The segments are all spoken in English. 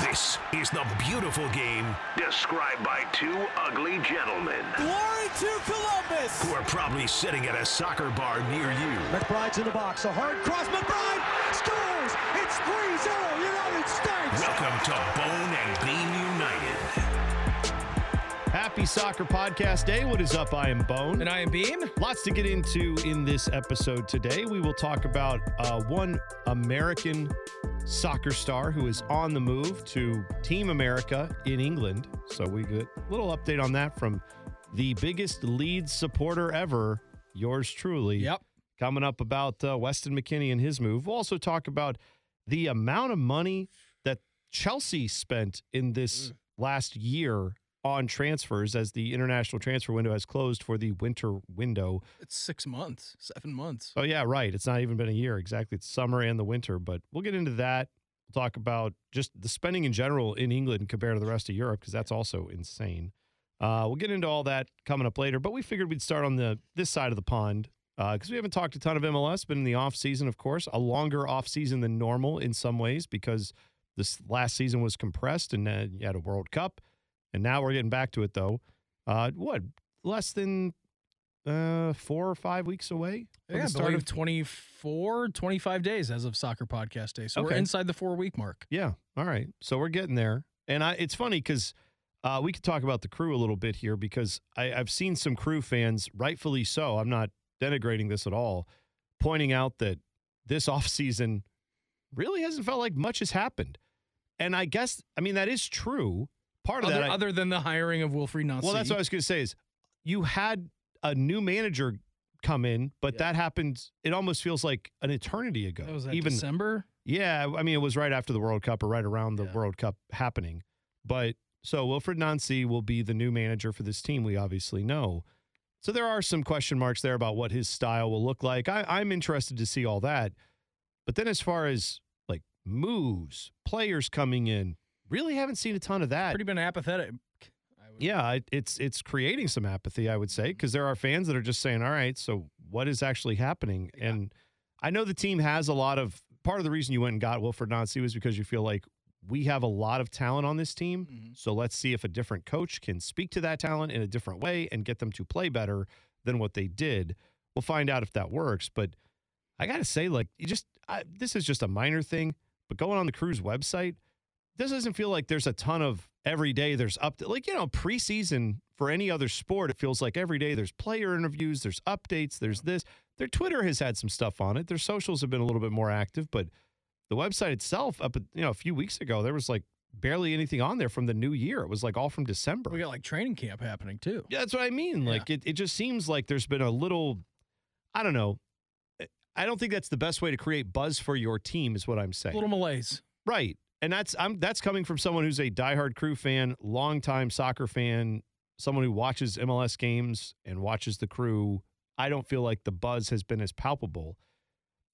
This is the beautiful game described by two ugly gentlemen Glory to Columbus! who are probably sitting at a soccer bar near you. McBride's in the box. A hard cross. McBride scores! It's 3-0 United States! Welcome to Bone and Beam. Happy Soccer Podcast Day. What is up? I am Bone. And I am Beam. Lots to get into in this episode today. We will talk about uh, one American soccer star who is on the move to Team America in England. So we get a little update on that from the biggest Leeds supporter ever, yours truly. Yep. Coming up about uh, Weston McKinnie and his move. We'll also talk about the amount of money that Chelsea spent in this last year on transfers as the international transfer window has closed for the winter window. It's six months, seven months. Oh yeah, right. It's not even been a year exactly. It's summer and the winter, but we'll get into that. We'll talk about just the spending in general in England compared to the rest of Europe because that's also insane. Uh, we'll get into all that coming up later, but we figured we'd start on the this side of the pond because we haven't talked a ton of MLS. Been in the off season, of course, a longer off season than normal in some ways because this last season was compressed and uh, you had a World Cup, and now we're getting back to it though. Uh, what less than uh, four or five weeks away? Yeah, the I start believe of 24, 25 days as of Soccer Podcast Day. So we're inside the four week mark. Yeah. All right. So we're getting there. And I, it's funny because uh, we could talk about the crew a little bit here because I, I've seen some crew fans, rightfully so. I'm not denigrating this at all, pointing out that this offseason really hasn't felt like much has happened. And I guess, I mean, that is true. Part of Other, that, I- other than the hiring of Wilfried Nancy. well, that's what I was going to say is you had a new manager come in, but Yeah. that happened. It almost feels like an eternity ago. That was that even December. yeah, I mean, it was right after the World Cup or right around the Yeah. World Cup happening. But so Wilfried Nancy will be the new manager for this team. We obviously know. So there are some question marks there about what his style will look like. I, I'm interested to see all that. But then as far as like moves, players coming in, really haven't seen a ton of that. Pretty been apathetic. I would- Yeah, it, it's it's creating some apathy, I would say, because there are fans that are just saying, "All right, so what is actually happening?" Yeah. And I know the team has a lot of. Part of the reason you went and got Wilfried Nancy was because you feel like we have a lot of talent on this team. Mhm. So let's see if a different coach can speak to that talent in a different way and get them to play better than what they did. We'll find out if that works. But I got to say, like, you just I, this is just a minor thing, but going on the Crews website, this doesn't feel like there's a ton of every day there's up to, like you know preseason for any other sport it feels like every day there's player interviews there's updates there's this their twitter has had some stuff on it their socials have been a little bit more active but the website itself up you know a few weeks ago there was like barely anything on there from the new year it was like all from december We got like training camp happening too. yeah, that's what I mean. Like it, it just seems like there's been a little I don't know. Eh, I don't think that's the best way to create buzz for your team, is what I'm A saying. little malaise. Right. And that's I'm that's coming from someone who's a diehard crew fan, longtime soccer fan, someone who watches MLS games and watches the crew. I don't feel like the buzz has been as palpable.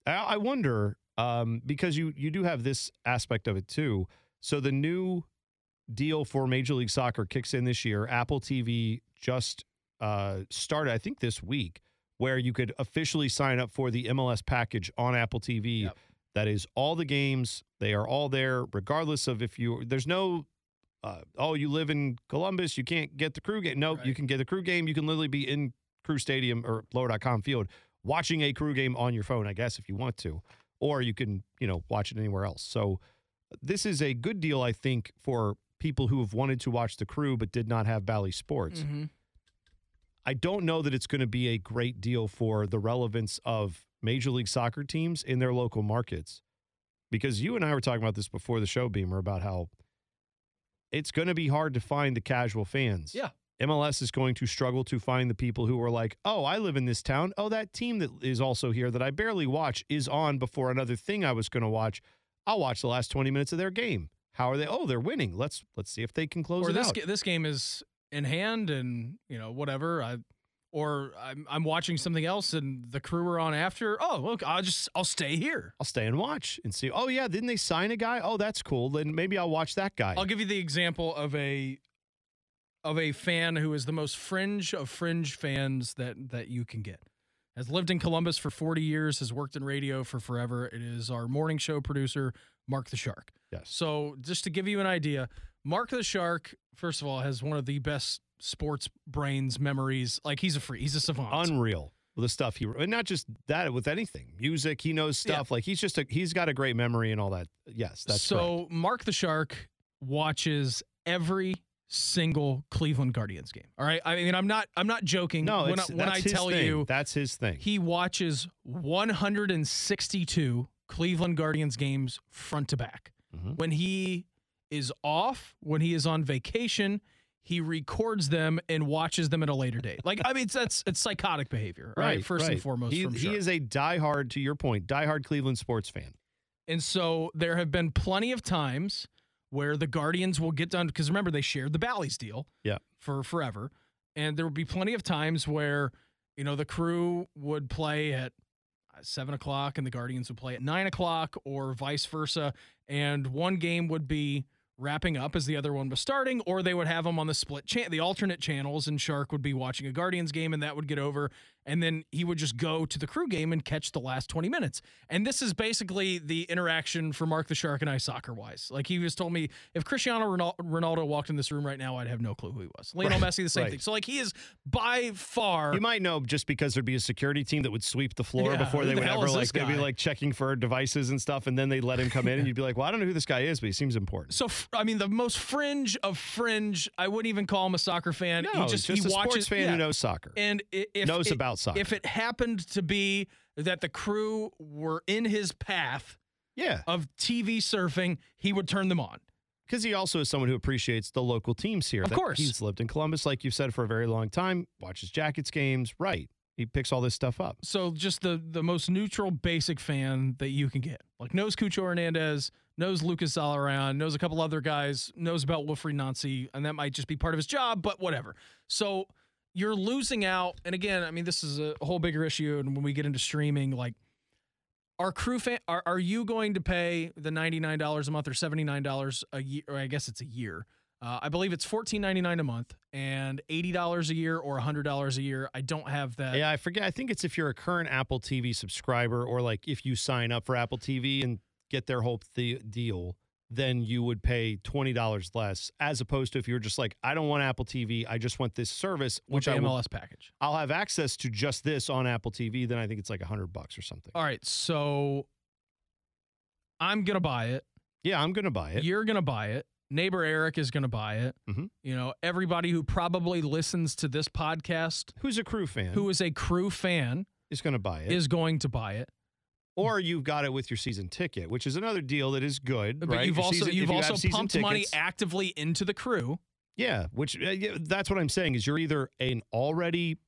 I, I wonder, um, because you you do have this aspect of it too. So the new deal for Major League Soccer kicks in this year. Apple TV just uh, started, I think, this week, where you could officially sign up for the MLS package on Apple TV. Yep. That is all the games. They are all there, regardless of if you. There's no. Uh, oh, you live in Columbus, you can't get the crew game. No, you can get the crew game. You can literally be in Crew Stadium or Lower.com field watching a crew game on your phone, I guess, if you want to, or you can, you know, watch it anywhere else. So this is a good deal, I think, for people who have wanted to watch the crew but did not have Bally Sports. Mhm. I don't know that it's going to be a great deal for the relevance of Major League Soccer teams in their local markets. Because you and I were talking about this before the show, Beamer, about how it's going to be hard to find the casual fans. Yeah. MLS is going to struggle to find the people who are like, oh, I live in this town. Oh, that team that is also here that I barely watch is on before another thing I was going to watch. I'll watch the last 20 minutes of their game. How are they? Oh, they're winning. Let's let's see if they can close Or it this out. ga- this game is in hand and you know whatever. I or I'm I'm watching something else and the crew are on after. Oh, look, I'll just I'll stay here. I'll stay and watch and see. Oh yeah, didn't they sign a guy? Oh, that's cool. Then maybe I'll watch that guy. I'll give you the example of a of a fan who is the most fringe of fringe fans that that you can get. has lived in Columbus for 40 years, has worked in radio for forever. It is our morning show producer, Mark the Shark. Yes. So, just to give you an idea, Mark the Shark, first of all, has one of the best sports brains memories. Like he's a free, he's a savant. Unreal. The stuff he and not just that with anything, music. He knows stuff. Like he's just a he's got a great memory and all that. Yes, that's so. correct. Mark the Shark watches every single Cleveland Guardians game. All right, I mean, I'm not, I'm not joking. No, when I, when I tell thing. you that's his thing. he watches 162 Cleveland Guardians games front to back. Mhm. When he is off, when he is on vacation, he records them and watches them at a later date. Like, I mean, it's that's it's psychotic behavior, right? First and foremost, he, Shark. is a diehard. To your point, diehard Cleveland sports fan. And so there have been plenty of times where the Guardians will get done because remember they shared the Bally's deal Yeah. for forever. And there would be plenty of times where, you know, the crew would play at uh, seven o'clock and the Guardians would play at nine o'clock or vice versa. And one game would be wrapping up as the other one was starting, or they would have them on the split the alternate channels, and Shark would be watching a Guardians game and that would get over. And then he would just go to the crew game and catch the last 20 minutes. And this is basically the interaction for Mark the Shark and I soccer wise. Like he was told me if Cristiano Ronaldo walked in this room right now, I'd have no clue who he was. Lionel Right, Messi, the same right. thing. So like he is by far. You might know just because there'd be a security team that would sweep the floor Yeah, before they the would ever like they'd be like checking for devices and stuff, and then they'd let him come in, and you'd be like, "Well, I don't know who this guy is, but he seems important." so I mean, the most fringe of fringe. I wouldn't even call him a soccer fan. no, he just, just he a watches sports fan yeah. who knows soccer, and if knows it- about If it happened to be that the crew were in his path yeah, of TV surfing, he would turn them on. because he also is someone who appreciates the local teams here. Of course. he's lived in Columbus, like you've said, for a very long time. Watches Jackets games, right? He picks all this stuff up. So just the the most neutral, basic fan that you can get. Like knows Cucho Hernandez, knows Lucas Zelarayán, knows a couple other guys, knows about Wilfried Nancy, and that might just be part of his job, but whatever. So you're losing out. And again, I mean, this is a whole bigger issue. And when we get into streaming, like our crew fan, are, are you going to pay the $99 a month or $79 a year? I guess it's a year. Uh, I believe it's $14.99 a month and $80 a year or $100 a year. I don't have that. Yeah, I forget. I think it's if you're a current Apple TV subscriber, or like if you sign up for Apple TV and get their whole th- deal, then you would pay twenty dollars less, as opposed to if you're just like, I don't want Apple TV, I just want this service, Which I will, MLS package. I'll have access to just this on Apple TV. Then I think it's like a hundred bucks or something. All right, so I'm gonna buy it. Yeah, I'm gonna buy it. You're gonna buy it. Neighbor Eric is gonna buy it. Mhm. You know, everybody who probably listens to this podcast, Who's a crew fan? who is a crew fan, is gonna buy it? is going to buy it. Or you've got it with your season ticket, which is another deal that is good. But right? you've Your also season- you've you also pumped money actively into the crew. Yeah, which uh, yeah, that's what I'm saying is you're either an already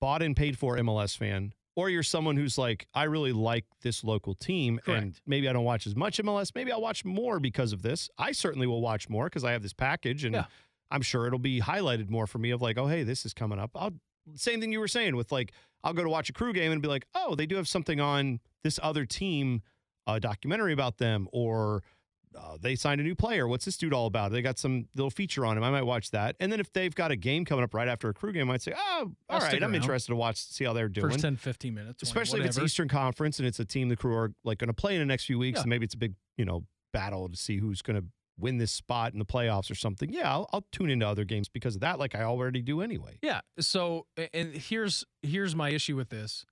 bought and paid for MLS fan or you're someone who's like I really like this local team and maybe I don't watch as much MLS, maybe I'll watch more because of this. I certainly will watch more because I have this package and Yeah. I'm sure it'll be highlighted more for me of like, oh hey, this is coming up. I'll same thing you were saying with like I'll go to watch a crew game and be like, oh, they do have something on this other team, a documentary about them, or uh, they signed a new player. What's this dude all about? They got some little feature on him. I might watch that. And then if they've got a game coming up right after a crew game, I might say, oh, all right, I'm interested to watch, see how they're doing. First 10, 15 minutes. 20, Especially if it's. Eastern Conference and it's a team the crew are like going to play in the next few weeks, Yeah. and maybe it's a big, you know, battle to see who's going to win this spot in the playoffs or something. Yeah, I'll, I'll tune into other games because of that, like I already do anyway. Yeah. So, and here's here's my issue with this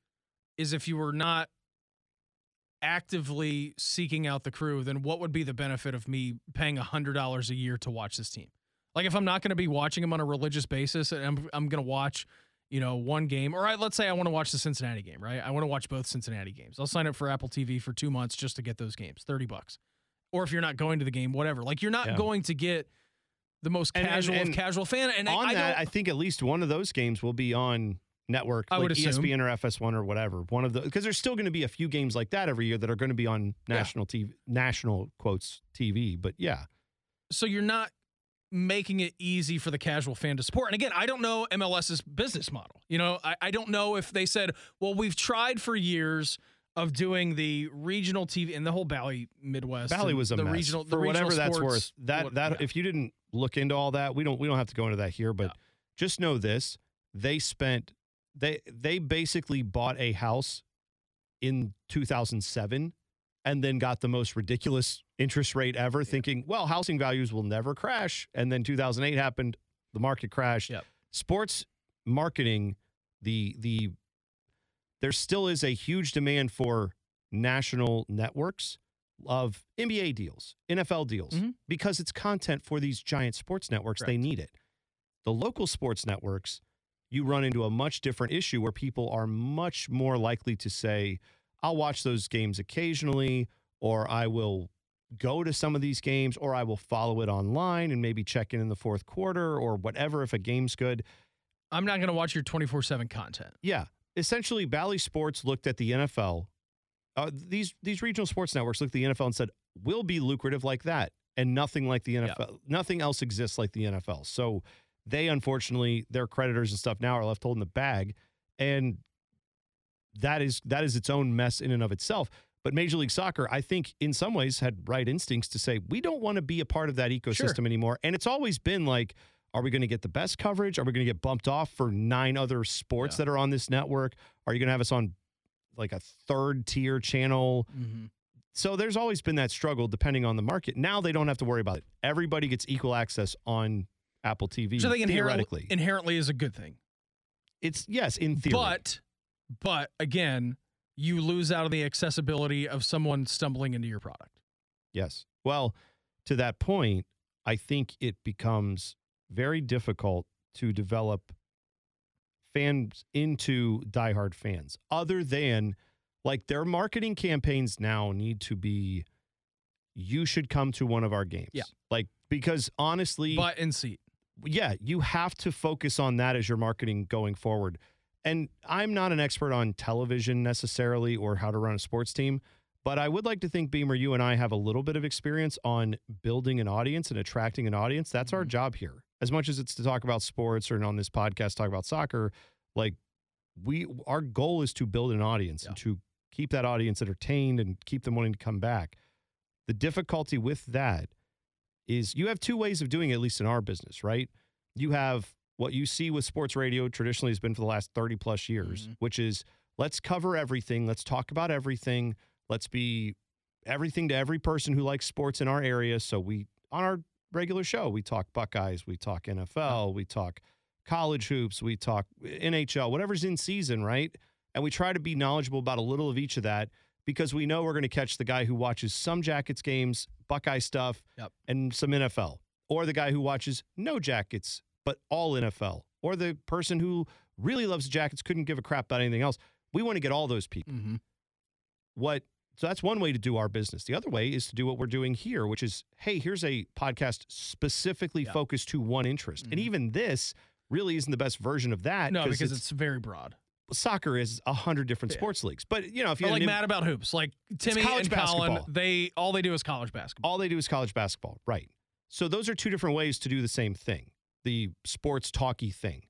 is if you were not actively seeking out the crew, then what would be the benefit of me paying $100 a year to watch this team? Like if I'm not going to be watching them on a religious basis and I'm I'm going to watch, you know, one game or I, let's say I want to watch the Cincinnati game, right? I want to watch both Cincinnati games. I'll sign up for Apple TV for 2 months just to get those games, 30 bucks. Or if you're not going to the game, whatever. Like you're not Yeah. going to get the most And- and- casual and of casual fan and on I that, I think at least one of those games will be on network, I like would assume. ESPN or FS1 or whatever. One of the because there's still going to be a few games like that every year that are going to be on Yeah. national TV, national quotes TV. But yeah, so you're not making it easy for the casual fan to support. And again, I don't know MLS's business model. You know, I, I don't know if they said, well, we've tried for years of doing the regional TV and the whole Bally Midwest. And was a the mess. regional the for whatever regional that's worth. That what- that yeah. if you didn't look into all that, we don't we don't have to go into that here. But No. just know this: they spent they they basically bought a house in 2007 and then got the most ridiculous interest rate ever thinking well housing values will never crash and then 2008 happened the market crashed Yep. sports marketing the the there still is a huge demand for national networks of NBA deals, NFL deals Mhm. because it's content for these giant sports networks they need it. The local sports networks you run into a much different issue where people are much more likely to say, I'll watch those games occasionally, or I will go to some of these games, or I will follow it online and maybe check in in the fourth quarter or whatever if a game's good. I'm not going to watch your 24 7 content. Yeah. Essentially, Bally Sports looked at the NFL. Uh, these these regional sports networks looked at the NFL and said, "We'll be lucrative like that," and nothing like the NFL. Nothing else exists like the NFL. So they, unfortunately, their creditors and stuff now are left holding the bag, and that is that is its own mess in and of itself. But Major League Soccer, I think, in some ways, had right instincts to say we don't want to be a part of that ecosystem anymore. And it's always been like, are we going to get the best coverage? Are we going to get bumped off for nine other sports Yeah. that are on this network? Are you going to have us on like a third tier channel? Mm-hmm. So there's always been that struggle depending on the market. Now they don't have to worry about it. Everybody gets equal access on Apple TV. So they inherently, inherently is a good thing. it's yes in theory. But, but again, you lose out on the accessibility of someone stumbling into your product. Yes. Well, to that point, I think it becomes very difficult to develop fans into diehard fans, other than like their marketing campaigns now need to be you should come to one of our games. Yeah. Like, because honestly, Butt and seat. yeah, you have to focus on that as your marketing going forward. And I'm not an expert on television necessarily or how to run a sports team, but I would like to think Beamer, you and I have a little bit of experience on building an audience and attracting an audience. That's our Mhm. job here. As much as it's to talk about sports or on this podcast talk about soccer, like we our goal is to build an audience and to keep that audience entertained and keep them wanting to come back. The difficulty with that is you have two ways of doing it, at least in our business, right? You have what you see with sports radio traditionally has been for the last 30 plus years, Mhm. which is let's cover everything, let's talk about everything, let's be everything to every person who likes sports in our area. So we on our regular show, we talk Buckeyes, we talk NFL, we talk college hoops, we talk NHL, whatever's in season, right? And we try to be knowledgeable about a little of each of that because we know we're going to catch the guy who watches some Jackets games, Buckeye stuff, Yep. and some NFL, or the guy who watches no Jackets, but all NFL, or the person who really loves the Jackets, couldn't give a crap about anything else. We want to get all those people. Mm-hmm. What so that's one way to do our business. The other way is to do what we're doing here, which is, hey, here's a podcast specifically Yeah. focused to one interest. And Mhm. even this really isn't the best version of that. No, because it's, very broad. soccer is a hundred different Yeah. sports leagues. But you know, if you're like mad about hoops, like Timmy and Colin, they all they do is college basketball. all they do is college basketball, right? So those are two different ways to do the same thing, the sports talky thing.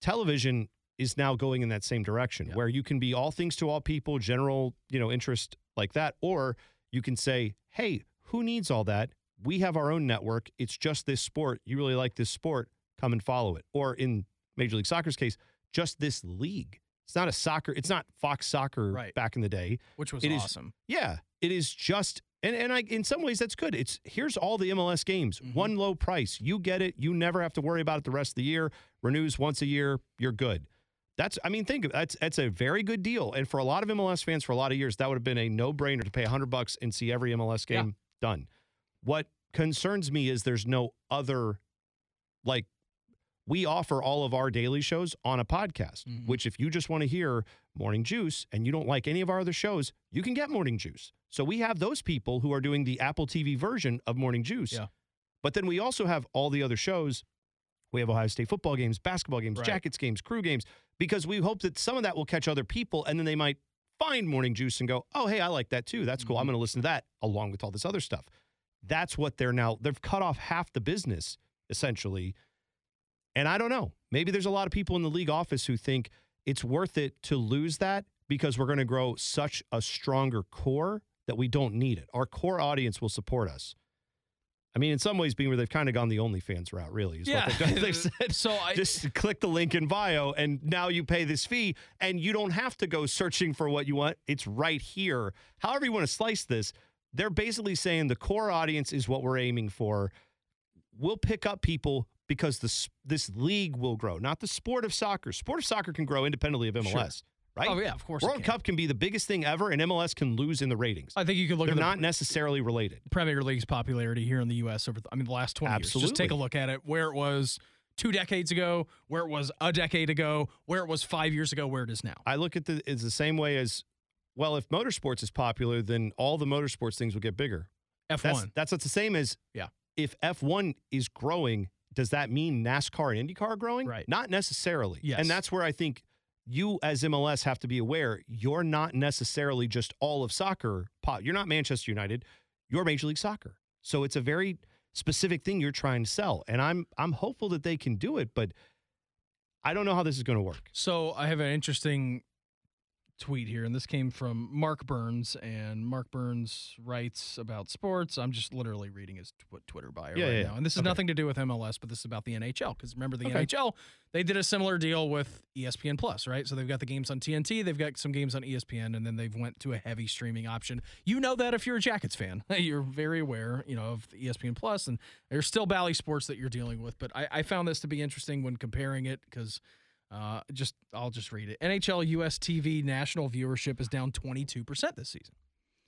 Television is now going in that same direction, Yeah. where you can be all things to all people, general, you know, interest like that, or you can say, "Hey, who needs all that? We have our own network. It's just this sport. You really like this sport? Come and follow it." Or in Major League Soccer's case, just this league. It's not a soccer. It's not Fox Soccer Right. back in the day. which was it is- awesome. Yeah, it is just and and I in some ways that's good. It's here's all the MLS games, Mhm. one low price. You get it. You never have to worry about it the rest of the year. Renews once a year. You're good. That's I mean think that's that's a very good deal. And for a lot of MLS fans for a lot of years that would have been a no-brainer to pay 100 bucks and see every MLS Yeah. game done. What concerns me is there's no other like we offer all of our daily shows on a podcast, Mhm. which if you just want to hear Morning Juice and you don't like any of our other shows, you can get Morning Juice. So we have those people who are doing the Apple TV version of Morning Juice. Yeah. But then we also have all the other shows. We have Ohio State football games, basketball games, Right. Jackets games, crew games, because we hope that some of that will catch other people and then they might find Morning Juice and go, oh, hey, I like that too. That's cool. I'm Mhm. going to listen to that along with all this other stuff. That's what they're now, they've cut off half the business essentially. And I don't know. Maybe there's a lot of people in the league office who think it's worth it to lose that because we're going to grow such a stronger core that we don't need it. Our core audience will support us. I mean, in some ways, being where they've kind of gone the OnlyFans route, really. Is Yeah. What they've, done. they've said. So I- just click the link in bio, and now you pay this fee, and you don't have to go searching for what you want. It's right here. However, you want to slice this, they're basically saying the core audience is what we're aiming for. We'll pick up people because this this league will grow, not the sport of soccer. Sport of soccer can grow independently of MLS, right? Oh, yeah, of course World. Cup can be the biggest thing ever, and MLS can lose in the ratings. I think you could look They're at the not necessarily related. Premier League's popularity here in the U.S. over, the, I mean, the last 20 years. Just take a look at it, where it was two decades ago, where it was a decade ago, where it was five years ago, where it is now. I look at the it's the same way as well. If motorsports is popular, then all the motorsports things will get bigger. F1. That's that's what's the same as Yeah. If F1 is growing, does that mean NASCAR and IndyCar are growing? Right. Not necessarily. Yes. And that's where I think you as MLS have to be aware you're not necessarily just all of soccer. You're not Manchester United. You're Major League Soccer. So it's a very specific thing you're trying to sell, and I'm I'm hopeful that they can do it, but I don't know how this is going to work. So I have an interesting tweet here, and this came from Mark Burns, and Mark Burns writes about sports. I'm just literally reading his tw- Twitter bio Yeah, right yeah, now, and this has okay. nothing to do with MLS, but this is about the NHL. Because remember, the Okay. NHL they did a similar deal with ESPN Plus, right? So they've got the games on TNT, they've got some games on ESPN, and then they've went to a heavy streaming option. You know that if you're a Jackets fan, you're very aware, you know, of the ESPN Plus, and there's still Bally Sports that you're dealing with. But I, I found this to be interesting when comparing it because. Uh, just I'll just read it. NHL US TV national viewership is down 22% this season,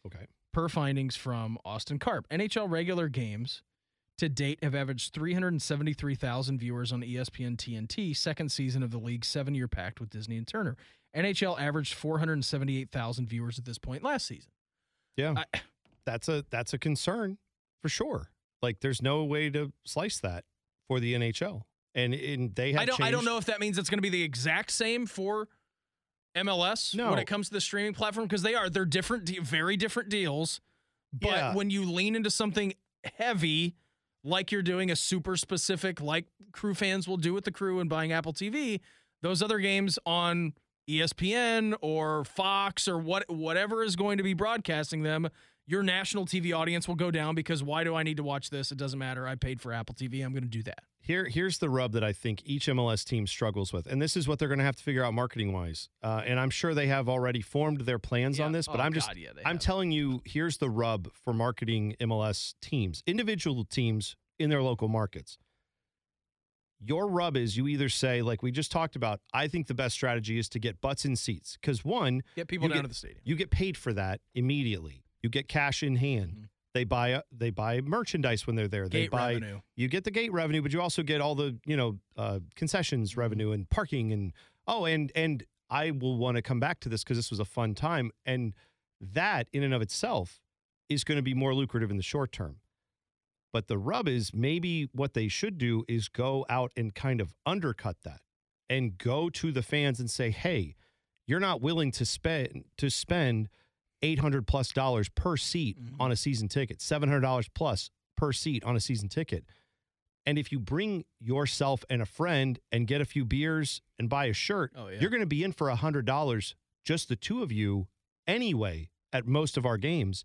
Okay. per findings from Austin Karp. NHL regular games to date have averaged 373,000 viewers on ESPN TNT, second season of the league's seven-year pact with Disney and Turner. NHL averaged 478,000 viewers at this point last season. Yeah. I, that's a that's a concern for sure. Like there's no way to slice that for the NHL. And, and they have I don't I don't know if that means it's going to be the exact same for MLS No. when it comes to the streaming platform because they are they're different very different deals. But Yeah. when you lean into something heavy like you're doing a super specific like crew fans will do with the crew and buying Apple TV, those other games on ESPN or Fox or what whatever is going to be broadcasting them, your national TV audience will go down because why do I need to watch this? It doesn't matter. I paid for Apple TV. I'm going to do that. Here, here's the rub that I think each MLS team struggles with, and this is what they're going to have to figure out marketing wise. Uh, and I'm sure they have already formed their plans on this, but Oh, I'm just, God, yeah, I'm have. telling you, here's the rub for marketing MLS teams, individual teams in their local markets. Your rub is you either say, like we just talked about, I think the best strategy is to get butts in seats because one, Get people down get- to the stadium. you get paid for that immediately. You get cash in hand. Mhm. They buy a, they buy merchandise when they're there. they Gate buy revenue. you get the gate revenue, but you also get all the you know uh, concessions revenue and parking and oh and and I will want to come back to this because this was a fun time and that in and of itself is going to be more lucrative in the short term. But the rub is maybe what they should do is go out and kind of undercut that and go to the fans and say, "Hey, you're not willing to spend to spend 800 plus dollars per seat Mhm. on a season ticket, $700 plus per seat on a season ticket. And if you bring yourself and a friend and get a few beers and buy a shirt, Oh, yeah. you're going to be in for $100 just the two of you anyway at most of our games.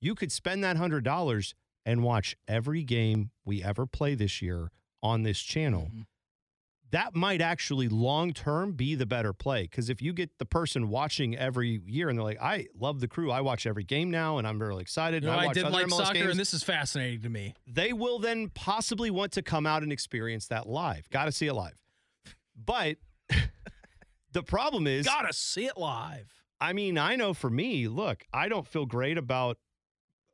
You could spend that $100 and watch every game we ever play this year on this channel Mhm. That might actually long term be the better play. Because if you get the person watching every year and they're like, I love the crew, I watch every game now and I'm really excited. You know, and I, I watch did like MLS soccer, games," and this is fascinating to me. they will then possibly want to come out and experience that live. Got to see it live. But the problem is, Gotta see it live. I mean, I know for me, look, I don't feel great about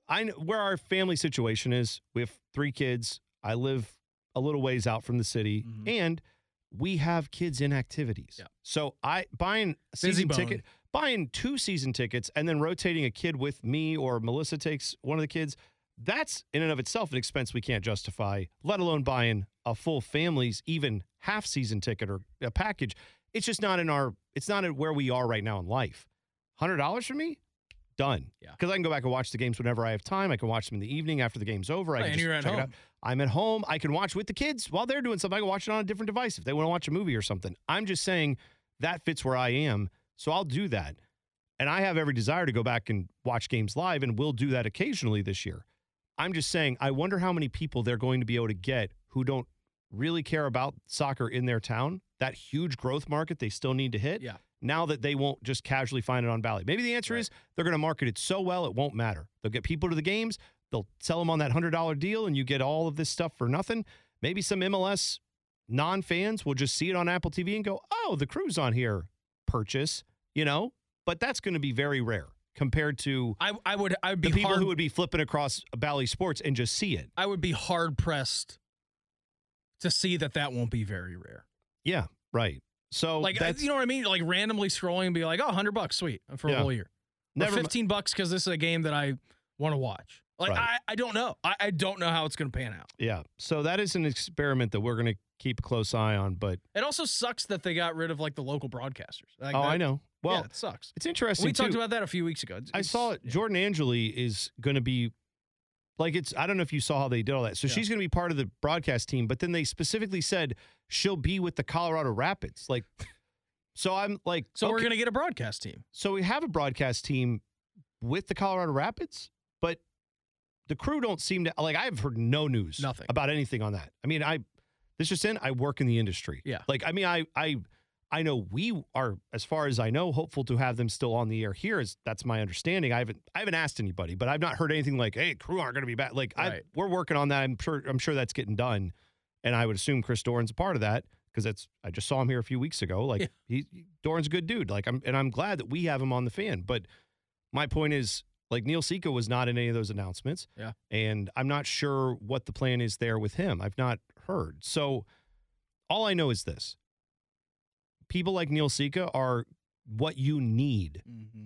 I know where our family situation is. We have three kids. I live a little ways out from the city, Mhm. and we have kids in activities. Yeah. So I buying a season ticket, buying two season tickets, and then rotating a kid with me or Melissa takes one of the kids. That's in and of itself an expense we can't justify. Let alone buying a full family's even half season ticket or a package. It's just not in our. It's not where we are right now in life. Hundred dollars for me, done. Yeah. Because I can go back and watch the games whenever I have time. I can watch them in the evening after the game's over. I can and just check it out. I'm at home. I can watch with the kids while they're doing something. I can watch it on a different device if they want to watch a movie or something. I'm just saying that fits where I am, so I'll do that. And I have every desire to go back and watch games live, and we'll do that occasionally this year. I'm just saying, I wonder how many people they're going to be able to get who don't really care about soccer in their town. That huge growth market they still need to hit. Yeah. Now that they won't just casually find it on Bally. Maybe the answer Right. is they're going to market it so well it won't matter. They'll get people to the games. They'll sell them on that hundred dollar deal, and you get all of this stuff for nothing. Maybe some MLS non fans will just see it on Apple TV and go, "Oh, the crew's on here." Purchase, you know. But that's going to be very rare compared to I I would I would be the people hard who would be flipping across Bally Sports and just see it. I would be hard pressed to see that that won't be very rare. Yeah, right. So Like you know what I mean? Like randomly scrolling and be like, oh, 100 bucks, sweet, for Yeah. a whole year. never. or mi- 15 bucks because this is a game that I want to watch. Like Right. I, I don't know. I, I don't know how it's going to pan out. Yeah. So that is an experiment that we're going to keep a close eye on. But It also sucks that they got rid of like the local broadcasters. Like, oh, that- I know. Well, yeah, it sucks. it's interesting We too. talked about that a few weeks ago. It's- I saw it. yeah. Jordan Angeli is going to be like it's. I don't know if you saw how they did all that. So Yeah. she's going to be part of the broadcast team. But then they specifically said she'll be with the Colorado Rapids. Like, so I'm like, So we're going to get a broadcast team. So we have a broadcast team with the Colorado Rapids, but the crew don't seem to like. I've heard no news, Nothing. about anything on that. I mean, I this just in. I work in the industry. Yeah. Like, I mean, I I I know we are, as far as I know, hopeful to have them still on the air here. Is that's my understanding. I haven't I haven't asked anybody, but I've not heard anything like, "Hey, crew aren't going to be back." Like, I, we're working on that. I'm sure I'm sure that's getting done, and I would assume Chris Doran's a part of that because that's I just saw him here a few weeks ago. Like, Yeah. he Doran's a good dude. Like, I'm and I'm glad that we have him on the fan. But my point is, like, Neil Sika was not in any of those announcements. Yeah. and I'm not sure what the plan is there with him. I've not heard. So all I know is this people like Neil Sika are what you need Mm-hmm.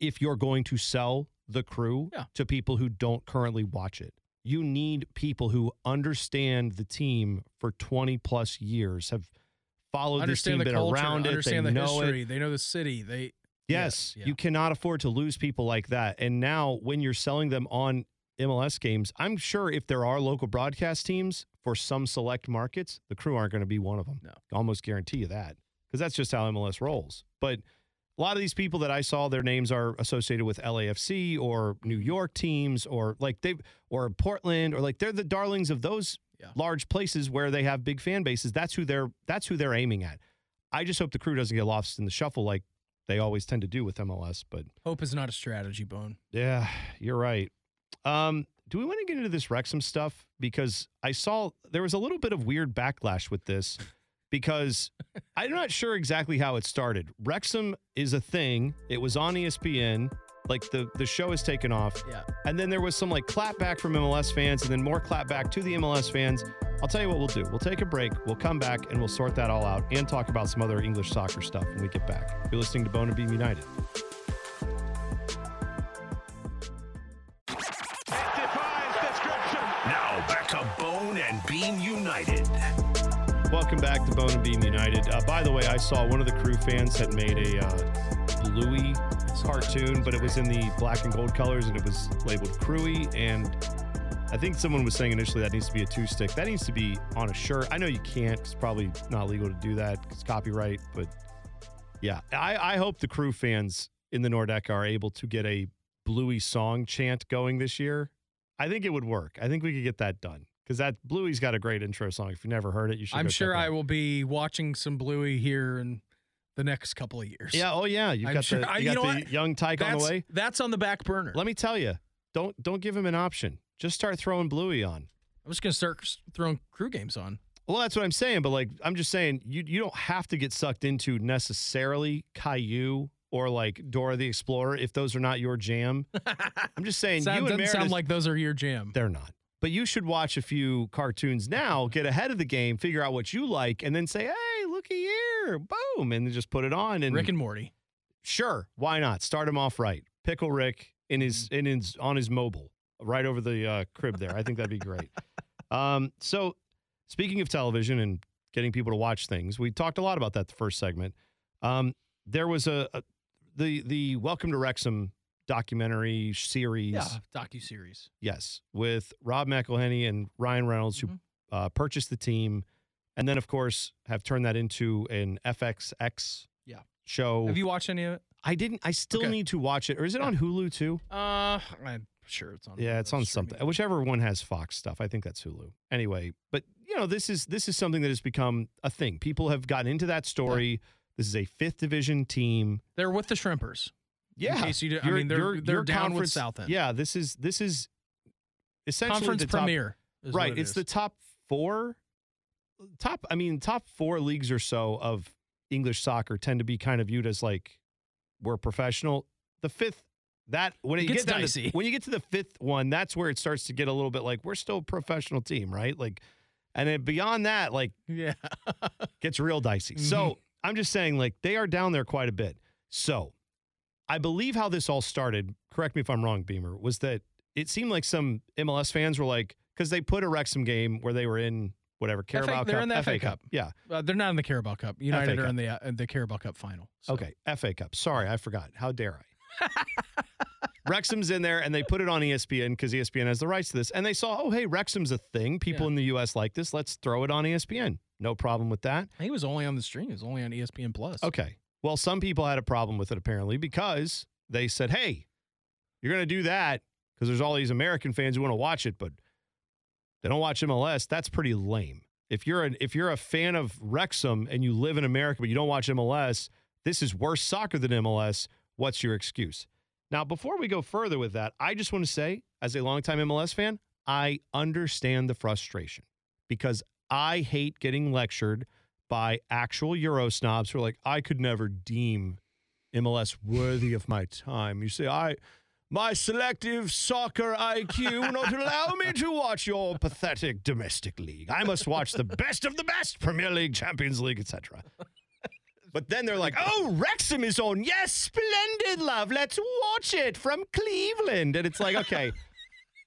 if you're going to sell the crew Yeah. to people who don't currently watch it. You need people who understand the team for 20 plus years, have followed this team, Understand the been culture. around it, understand they the know it. history. They know the city. They Yes, Yeah, you cannot afford to lose people like that. And now, when you're selling them on MLS games, I'm sure if there are local broadcast teams for some select markets, the crew aren't going to be one of them. No. almost guarantee you that because that's just how MLS rolls. But a lot of these people that I saw, their names are associated with LAFC or New York teams, or like they or Portland, or like they're the darlings of those Yeah. large places where they have big fan bases. That's who they're that's who they're aiming at. I just hope the crew doesn't get lost in the shuffle like they always tend to do with MLS. But hope is not a strategy, Bone. yeah, you're right. Um, do we want to get into this Wrexham stuff? Because I saw there was a little bit of weird backlash with this because I'm not sure exactly how it started. Wrexham is a thing. It was on ESPN. Like the the show has taken off. Yeah. And then there was some like clapback from MLS fans and then more clapback to the MLS fans. I'll tell you what we'll do. We'll take a break. We'll come back and we'll sort that all out and talk about some other English soccer stuff when we get back. You're listening to Bone and Beam United. Defies description. Now back to Bone and Beam United. Welcome back to Bone and Beam United. Uh, by the way, I saw one of the crew fans had made a uh, Bluey cartoon, but it was in the black and gold colors and it was labeled Crewy. And I think someone was saying initially that needs to be a two stick. That needs to be on a shirt. I know you can't; It's probably not legal to do that. It's copyright. But yeah, I, I hope the crew fans in the Nordecke are able to get a Bluey song chant going this year. I think it would work. I think we could get that done because that Bluey's got a great intro song. If you never heard it, you should. I'm sure. I will be watching some Bluey here in the next couple of years. Yeah. Oh, yeah. You've I'm got sure- the, I- you you got the young Tyke on the way. that's on the back burner. Let me tell you, don't don't give him an option. Just start throwing Bluey on. I'm just gonna start throwing crew games on. Well, that's what I'm saying. But like, I'm just saying, you you don't have to get sucked into necessarily Caillou or like Dora the Explorer if those are not your jam. I'm just saying, Sound, you and doesn't Meredith, sound like those are your jam. they're not. But you should watch a few cartoons now, get ahead of the game, figure out what you like, and then say, "Hey, looky here, boom!" and then just put it on. And Rick and Morty. Sure, why not? Start him off right. Pickle Rick in his Mm-hmm. in his on his mobile, right over the uh, crib there. I think that'd be great. um, so, speaking of television and getting people to watch things, we talked a lot about that the first segment. Um, there was a, a the the Welcome to Wrexham documentary series. Yeah, docu series. Yes, with Rob McElhenney and Ryan Reynolds, Mhm. who uh, purchased the team, and then of course have turned that into an FXX Yeah. show. Have you watched any of it? I didn't. I still Okay. need to watch it. Or is it Yeah. on Hulu too? Uh, I'm sure it's on. Yeah, it's on something. Whichever one has Fox stuff. I think that's Hulu. Anyway, but you know, this is this is something that has become a thing. People have gotten into that story. This is a fifth division team. They're with the Shrimpers. Yeah. case you did- I mean, they're- your- they're your down with Southend. Yeah, this is this is essentially Conference the top, Premier. Right. it It's is. the top four top I mean, top four leagues or so of English soccer tend to be kind of viewed as like we're professional. The fifth that when It you gets get down dicey. to, when you get to the fifth one, that's where it starts to get a little bit like we're still a professional team, right? Like and then beyond that, like yeah. gets real dicey. Mm-hmm. So I'm just saying, like, they are down there quite a bit. So I believe how this all started, correct me if I'm wrong, Beamer, was that it seemed like some MLS fans were like, because they put a Wrexham game where they were in whatever, Carabao Cup. they're Cup. in the FA Cup. Yeah. Uh, they're not in the Carabao Cup. United FA are in the uh, the Carabao Cup final. So. Okay. FA Cup. Sorry, I forgot. How dare I? Wrexham's in there and they put it on ESPN because ESPN has the rights to this. And they saw, oh, hey, Wrexham's a thing. People Yeah. in the US like this. Let's throw it on ESPN. No problem with that. He was only on the stream. He was only on ESPN Plus. Okay. Well, some people had a problem with it apparently because they said, hey, you're going to do that because there's all these American fans who want to watch it, but they don't watch MLS. That's pretty lame. If you're an if you're a fan of Wrexham and you live in America but you don't watch MLS, this is worse soccer than MLS. What's your excuse? Now, before we go further with that, I just want to say, as a longtime MLS fan, I understand the frustration because I hate getting lectured by actual Euro snobs who are like, I could never deem MLS worthy of my time. You say, I my selective soccer IQ will not allow me to watch your pathetic domestic league. I must watch the best of the best Premier League, Champions League, etc. But then they're like, oh, Wrexham is on. Yes, splendid, love. Let's watch it from Cleveland. And it's like, okay,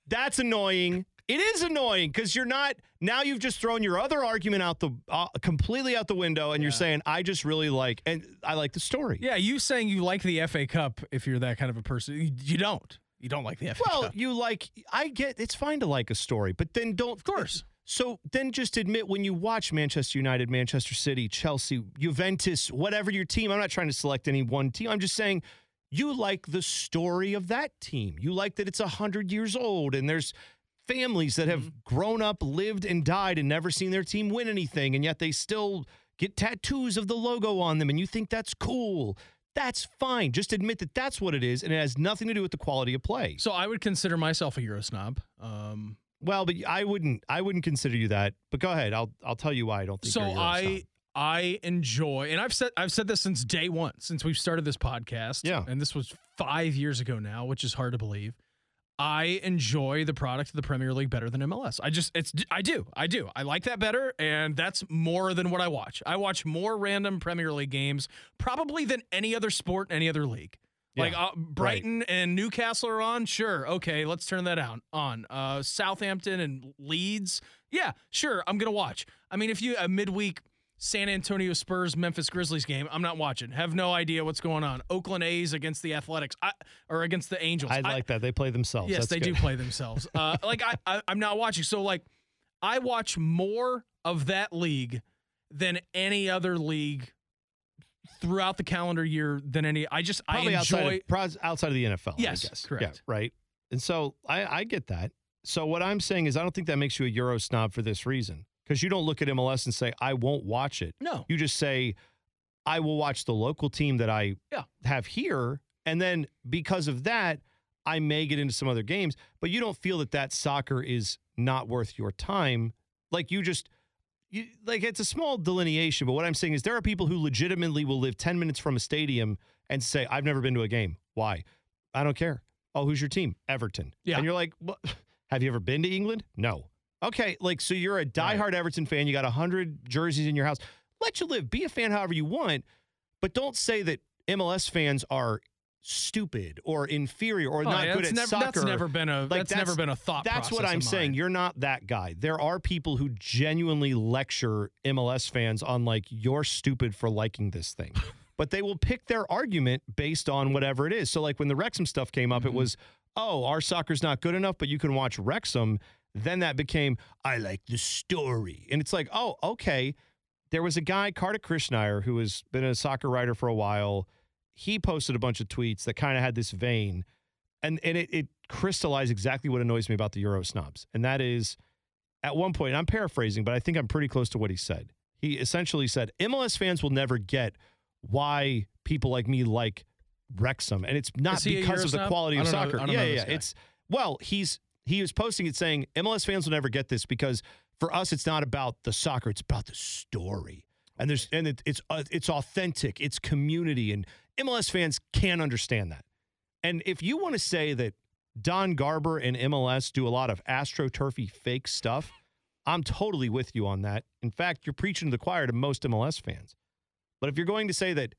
that's annoying. It is annoying because you're not, now you've just thrown your other argument out the, uh, completely out the window and you're saying, I just really like, and I like the story. Yeah, you saying you like the FA Cup if you're that kind of a person. You, you don't. You don't like the FA Well, Cup. Well, you like, I get, it's fine to like a story, but then don't, of course. So then just admit when you watch Manchester United, Manchester City, Chelsea, Juventus, whatever your team, I'm not trying to select any one team. I'm just saying you like the story of that team. You like that it's 100 years old and there's families that have Mm-hmm. grown up, lived, and died and never seen their team win anything, and yet they still get tattoos of the logo on them, and you think that's cool. That's fine. Just admit that that's what it is, and it has nothing to do with the quality of play. So I would consider myself a Euro snob. Um, Well, but I wouldn't. I wouldn't consider you that. But go ahead. I'll. I'll tell you why I don't think. so you're a I. I enjoy, and I've said I've said this since day one, since we've started this podcast. Yeah. and this was five years ago now, which is hard to believe. I enjoy the product of the Premier League better than MLS. I just it's I do I do I like that better, and that's more than what I watch. I watch more random Premier League games probably than any other sport, in any other league. Like uh, Brighton and Newcastle are on. Sure, okay, let's turn that out on. Uh, Southampton and Leeds. Yeah, sure, I'm gonna watch. I mean, if you a midweek San Antonio Spurs Memphis Grizzlies game, I'm not watching. Have no idea what's going on. Oakland A's against the Athletics, I, or against the Angels. I like that. They play themselves. Yes, That's they good. do play themselves. Uh, like I, I, I'm not watching. So like, I watch more of that league than any other league throughout the calendar year than any. I just Probably I outside enjoy. of, outside of the NFL. Yes, I guess. correct. Yeah, right. And so I, I get that. So what I'm saying is I don't think that makes you a Euro snob for this reason because you don't look at MLS and say I won't watch it. no, You just say I will watch the local team that I Yeah. have here, and then because of that, I may get into some other games. But you don't feel that that soccer is not worth your time. Like you just. You, like it's a small delineation, but what I'm saying is there are people who legitimately will live 10 minutes from a stadium and say, I've never been to a game. Why? I don't care. Oh, who's your team? Everton. Yeah. And you're like, what? have you ever been to England? No. Okay. Like, so you're a diehard Everton fan. You got 100 jerseys in your house. Let you live. Be a fan however you want, but don't say that MLS fans are stupid or inferior or Oh, not yeah, good that's at never, soccer. That's never been a. Like, that's, never been a thought. That's what I'm saying. mine. You're not that guy. There are people who genuinely lecture MLS fans on like you're stupid for liking this thing. but they will pick their argument based on whatever it is. So like when the Wrexham stuff came up, Mm-hmm. it was, "Oh, our soccer's not good enough, but you can watch Wrexham." Then that became, "I like the story." And it's like, "Oh, okay." There was a guy, Kartik Krishnaiyer, who has been a soccer writer for a while. He posted a bunch of tweets that kind of had this vein and and it, it crystallized exactly what annoys me about the Euro snobs, and that is, at one point, I'm paraphrasing, but I think I'm pretty close to what he said. He essentially said, MLS fans will never get why people like me like Wrexham, and it's not Is he a because of the quality of soccer. Yeah, yeah. It's well, he's he was posting it saying MLS fans will never get this because for us it's not about the soccer, it's about the story. And there's and it, it's uh, it's authentic, it's community, and MLS fans can't understand that. And if you want to say that Don Garber and MLS do a lot of astroturfy fake stuff, I'm totally with you on that. In fact, you're preaching to the choir to most MLS fans. But if you're going to say that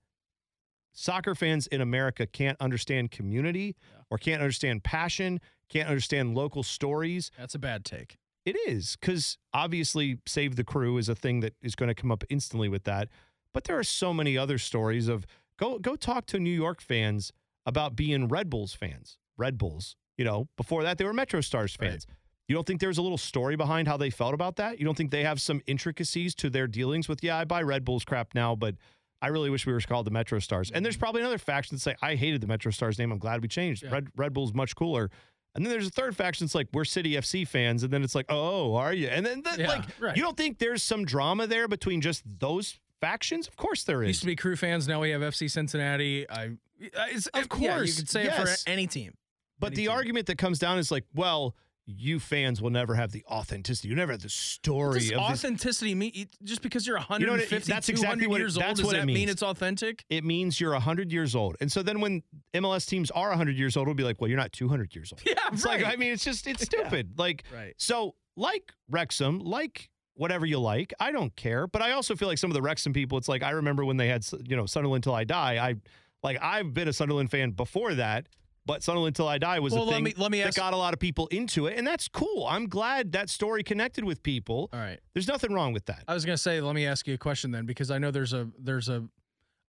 soccer fans in America can't understand community or can't understand passion, can't understand local stories, That's a bad take. it is because obviously Save the Crew is a thing that is going to come up instantly with that. But there are so many other stories of go go talk to New York fans about being Red Bulls fans. Red Bulls, you know, before that they were Metro Stars Right. fans. You don't think there's a little story behind how they felt about that? You don't think they have some intricacies to their dealings with, yeah, I buy Red Bulls crap now, but I really wish we were called the Metro Stars. And there's mm. probably another faction that say, I hated the Metro Stars name. I'm glad we changed. Yeah. Red Red Bull's much cooler. And then there's a third faction that's like, we're City FC fans. And then it's like, oh, are you? And then, the, Yeah, like, right. you don't think there's some drama there between just those factions? Of course there Used to be Crew fans. Now we have FC Cincinnati. I, it's, Of yeah, you could say yes. it for any team. But any the team. argument that comes down is like, well, you fans will never have the authenticity. You never have the story Does of this. authenticity mean just because you're know what 150, it- that's 200 exactly what years old? that's Does what it that mean it's authentic? It means you're 100 years old. And so then when MLS teams are 100 years old, it'll be like, well, you're not 200 years old. Yeah, It's right. like, I mean, it's just, it's Yeah. stupid. Like, Right. So, like Wrexham, like whatever you like, I don't care. But I also feel like some of the Wrexham people, it's like I remember when they had, you know, Sunderland till I die. I like I've been a Sunderland fan before that, but Sunderland Until I die was Well, a let thing me- let me that ask- got a lot of people into it, and that's cool. I'm glad that story connected with people. All right. There's nothing wrong with that. I was gonna say, let me ask you a question then, because I know there's a there's a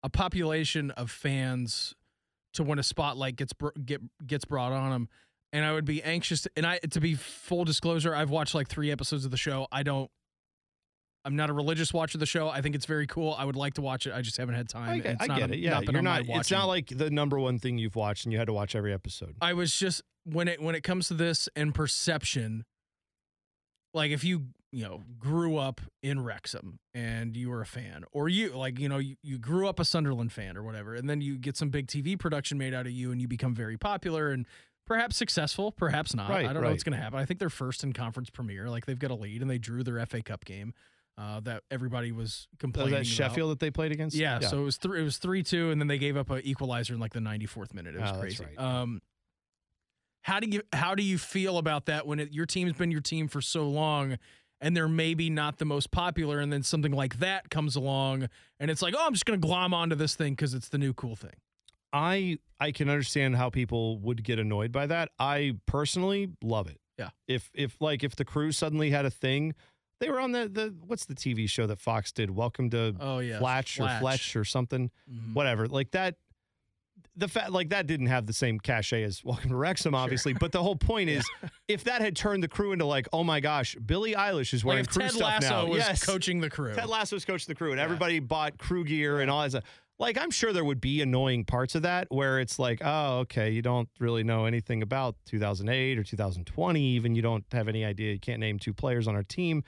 a population of fans to when a spotlight gets br- get gets brought on them, and I would be anxious. To, and I to be full disclosure, I've watched like three episodes of the show. I don't. I'm not a religious watcher of the show. I think it's very cool. I would like to watch it. I just haven't had time. I, get- It's I not get a- it. Yeah, not you're not. It's not like the number one thing you've watched, and you had to watch every episode. I was just when it when it comes to this and perception, like if you you know grew up in Wrexham and you were a fan, or you like you know you, you grew up a Sunderland fan or whatever, and then you get some big TV production made out of you and you become very popular and perhaps successful, perhaps not. Right, I don't know what's going to happen. I think they're first in conference premier, like they've got a lead and they drew their FA Cup game uh, that everybody was Was complaining that about. Sheffield that they played against? Yeah, so it was three. It was three two, and then they gave up an equalizer in like the ninety fourth minute. It was Oh, crazy. right. Um, how do you how do you feel about that when it, your team's been your team for so long, and they're maybe not the most popular, and then something like that comes along, and it's like, oh, I'm just gonna glom onto this thing because it's the new cool thing. I I can understand how people would get annoyed by that. I personally love it. Yeah. If if like if the crew suddenly had a thing, they were on the the what's the TV show that Fox did? Welcome to Oh yeah, Flatch, or Fletch or something. Mhm. Whatever. Like that the fact like that didn't have the same cachet as Welcome to Wrexham, obviously. But the whole point is if that had turned the crew into like, oh my gosh, Billie Eilish is Like wearing if crew Ted stuff Lasso now. was yes. coaching the crew. Ted Lasso's coaching the crew, and Yeah. everybody bought crew gear and all that stuff. Like, I'm sure there would be annoying parts of that where it's like, oh, okay, you don't really know anything about 2008 or 2020, even. You don't have any idea. You can't name two players on our team.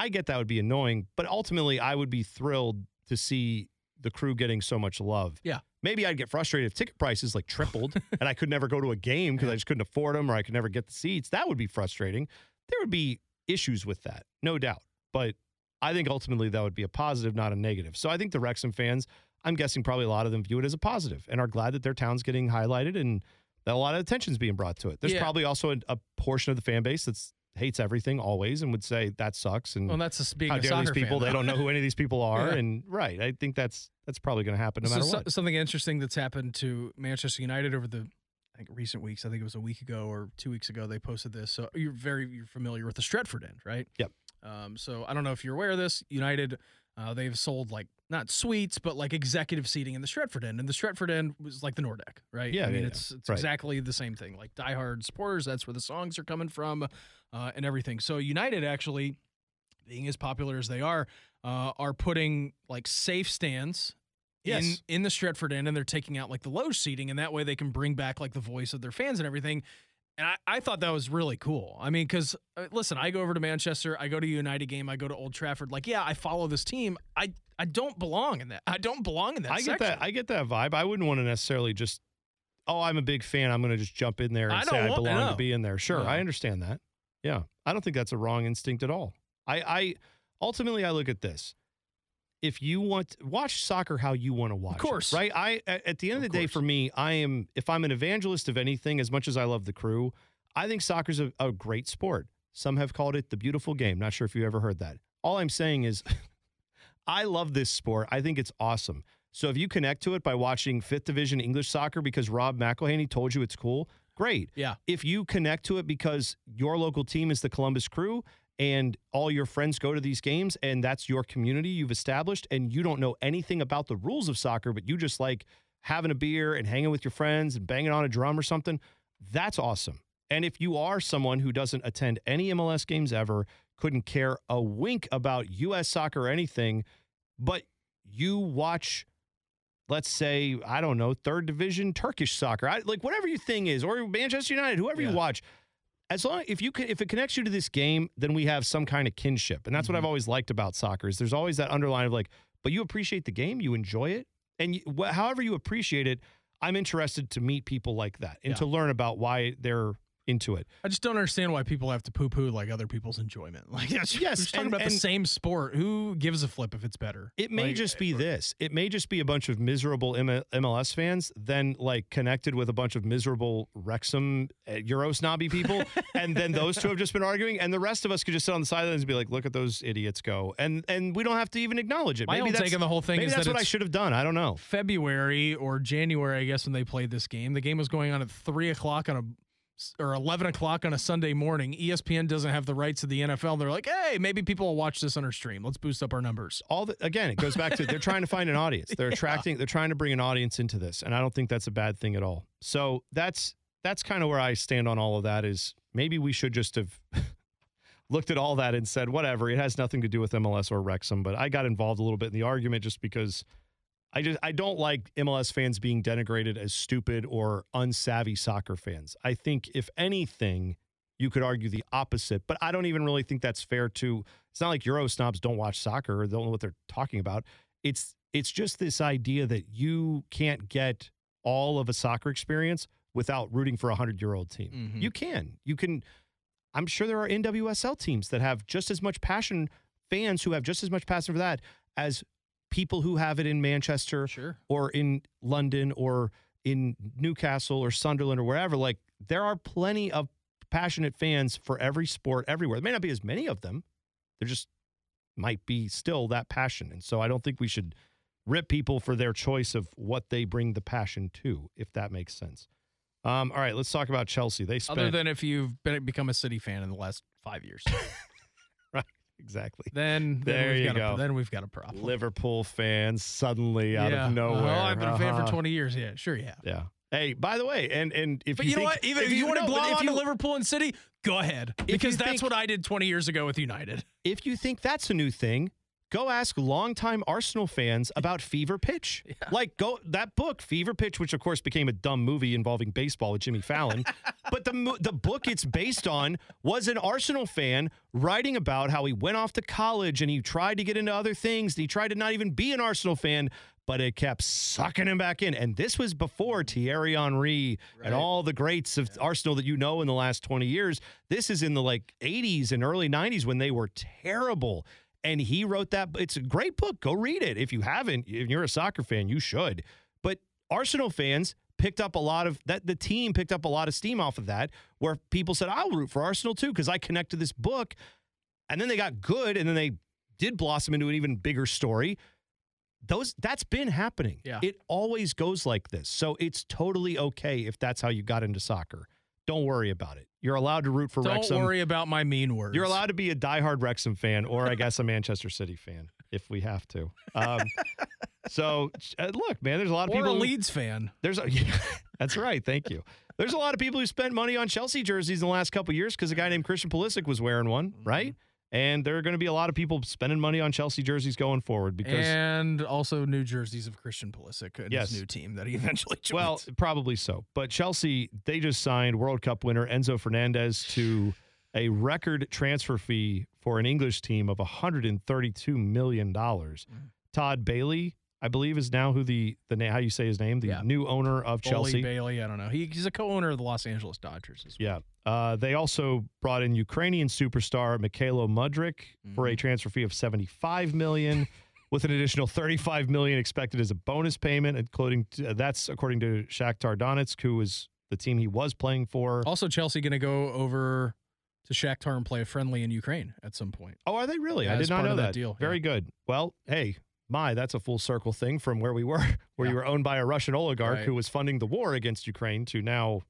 I get that would be annoying, but ultimately, I would be thrilled to see the crew getting so much love. Yeah. Maybe I'd get frustrated if ticket prices like tripled and I could never go to a game because I just couldn't afford them or I could never get the seats. That would be frustrating. There would be issues with that, no doubt. But I think ultimately that would be a positive, not a negative. So I think the Wrexham fans, I'm guessing probably a lot of them view it as a positive and are glad that their town's getting highlighted and that a lot of attention's being brought to it. There's Yeah. probably also a, a portion of the fan base that's hates everything always and would say that sucks and well, that's just being how a dare these people? fan, they don't know who any of these people are. Yeah. And right, I think that's that's probably going to happen no So matter so- what. something interesting that's happened to Manchester United over the I think recent weeks. I think it was a week ago or two weeks ago. They posted this. So you're very you're familiar with the Stretford end, right? Yep. Um, so I don't know if you're aware of this. United, uh, they've sold like not suites, but like executive seating in the Stretford end, and the Stretford end was like the Nordecke, right? Yeah, I mean yeah, it's it's Right. exactly the same thing. Like diehard supporters, that's where the songs are coming from, uh, and everything. So United actually, being as popular as they are, uh, are putting like safe stands in Yes. in the Stretford end, and they're taking out like the low seating, and that way they can bring back like the voice of their fans and everything. And I, I thought that was really cool. I mean, because uh, listen, I go over to Manchester, I go to a United game, I go to Old Trafford. Like, yeah, I follow this team. I I don't belong in that. I don't belong in that. I get section. that. I get that vibe. I wouldn't want to necessarily just, oh, I'm a big fan. I'm going to just jump in there and I say I belong to be in there. Sure, No. I understand that. Yeah, I don't think that's a wrong instinct at all. I, I ultimately I look at this. If you want watch soccer how you want to watch, Of course. right? I at the end of, Of the day, for me, I am if I'm an evangelist of anything, as much as I love the crew, I think soccer's a, a great sport. Some have called it the beautiful game. Not sure if you ever heard that. All I'm saying is, I love this sport. I think it's awesome. So if you connect to it by watching fifth division English soccer because Rob McElhenney told you it's cool, great. Yeah. If you connect to it because your local team is the Columbus Crew and all your friends go to these games and that's your community you've established and you don't know anything about the rules of soccer, but you just like having a beer and hanging with your friends and banging on a drum or something, that's awesome. And if you are someone who doesn't attend any MLS games ever, couldn't care a wink about US soccer or anything, but you watch let's say I don't know third division Turkish soccer, I, like whatever your thing is, or Manchester United, whoever Yeah. you watch. As long if you can, if it connects you to this game, then we have some kind of kinship, and that's what mm-hmm. I've always liked about soccer. Is there's always that underline of like, but you appreciate the game, you enjoy it, and you, wh- however you appreciate it, I'm interested to meet people like that and Yeah. to learn about why they're into it. I just don't understand why people have to poo poo like other people's enjoyment. Like, yes, Yes, we're talking and- about and- the same sport. Who gives a flip if it's better? It may Like, just be this. It may just be a bunch of miserable M- MLS fans, then like connected with a bunch of miserable Wrexham uh, Euro snobby people, and then those two have just been arguing, and the rest of us could just sit on the sidelines and be like, "Look at those idiots go," and and we don't have to even acknowledge it. My maybe own that's, take on the whole thing maybe that's that what I should have done. I don't know. February or January, I guess, when they played this game. The game was going on at three o'clock on a or eleven o'clock on a Sunday morning. ESPN doesn't have the rights to the NFL. They're like, hey, maybe people will watch this on our stream. Let's boost up our numbers. all the, again, it goes back to they're trying to find an audience. They're attracting, they're trying to bring an audience into this, and I don't think that's a bad thing at all. So that's that's kind of where I stand on all of that. Is maybe we should just have looked at all that and said, whatever, it has nothing to do with MLS or Wrexham. But I got involved a little bit in the argument just because I just I don't like MLS fans being denigrated as stupid or unsavvy soccer fans. I think if anything, you could argue the opposite, but I don't even really think that's fair to it's not like Euro snobs don't watch soccer or don't know what they're talking about. It's it's just this idea that you can't get all of a soccer experience without rooting for a hundred year old team. Mhm. You can. You can I'm sure there are NWSL teams that have just as much passion, fans who have just as much passion for that as people who have it in Manchester Sure. or in London or in Newcastle or Sunderland or wherever. Like there are plenty of passionate fans for every sport everywhere. There may not be as many of them. There just might be still that passion. And so I don't think we should rip people for their choice of what they bring the passion to, if that makes sense. Um, all right, let's talk about Chelsea. They spent Other than if you've been, become a City fan in the last five years, exactly then, then There we've you got go. A, then we've got a problem. Liverpool fans suddenly out yeah. of nowhere. Oh, I've been a fan Uh-huh. for 20 years. Yeah, sure you have. Yeah. Hey, by the way, and and if But you, you, know think, what? Even if, you, want to no, but glom if on you- Liverpool and City, go ahead. Because that's think- what I did 20 years ago with United. if you think that's a new thing, go ask longtime Arsenal fans about Fever Pitch. Like go that book, Fever Pitch, which of course became a dumb movie involving baseball with Jimmy Fallon. but the the book it's based on was an Arsenal fan writing about how he went off to college and he tried to get into other things. And he tried to not even be an Arsenal fan. But it kept sucking him back in. And this was before Thierry Henry and all the greats of Arsenal that you know in the last 20 years. This is in the like 80s and early 90s when they were terrible and he wrote that it's a great book. Go read it. If you haven't if you're a soccer fan you should. But arsenal fans picked up a lot of that the team picked up a lot of steam off of that where people said i'll root for arsenal too because i connect to this book. And then they got good and then they did blossom into an even bigger story. Those that's been happening. Yeah. it always goes like this. So it's totally okay if that's how you got into soccer don't worry about it you're allowed to root for Wrexham. Don't worry about my mean words. You're allowed to be a diehard Wrexham fan, or I guess a Manchester City fan, if we have to. Um, so uh, look, man, there's a lot of or people. a who- Leeds fan. There's a, yeah, that's right. Thank you. There's a lot of people who spent money on Chelsea jerseys in the last couple of years because a guy named Christian Pulisic was wearing one, Mm-hmm. And there are going to be a lot of people spending money on Chelsea jerseys going forward because, and also new jerseys of Christian Pulisic and Yes. his new team that he eventually joined. well, probably so. But Chelsea, they just signed World Cup winner Enzo Fernandez to a record transfer fee for an English team of $132 million. Mm. Todd Bailey, I believe, is now who the, the na- how you say his name, the Yeah. new owner of Foley Chelsea. Bailey, I don't know. He, he's a co-owner of the Los Angeles Dodgers as well. Yeah. Uh, they also brought in Ukrainian superstar Mykhailo Mudryk for Mm-hmm. a transfer fee of 75 million with an additional 35 million expected as a bonus payment including uh, that's according to Shakhtar Donetsk who was the team he was playing for. Also, Chelsea going to go over to Shakhtar and play a friendly in Ukraine at some point. Oh, are they really? Yeah, I did not know that that. deal, Very yeah. good. Well, hey, my, that's a full circle thing from where we were, where you were owned by a Russian oligarch Right. who was funding the war against Ukraine to now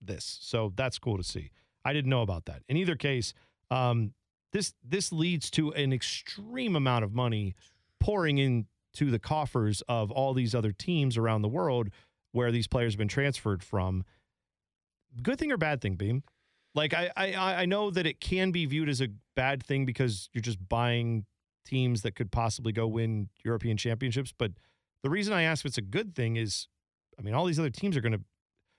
this. So that's cool to see. I didn't know about that. In either case, um, this this leads to an extreme amount of money pouring into the coffers of all these other teams around the world where these players have been transferred from. Good thing or bad thing, Beam? Like I, I I know that it can be viewed as a bad thing because you're just buying teams that could possibly go win European championships. But the reason I ask if it's a good thing is, I mean, all these other teams are going to.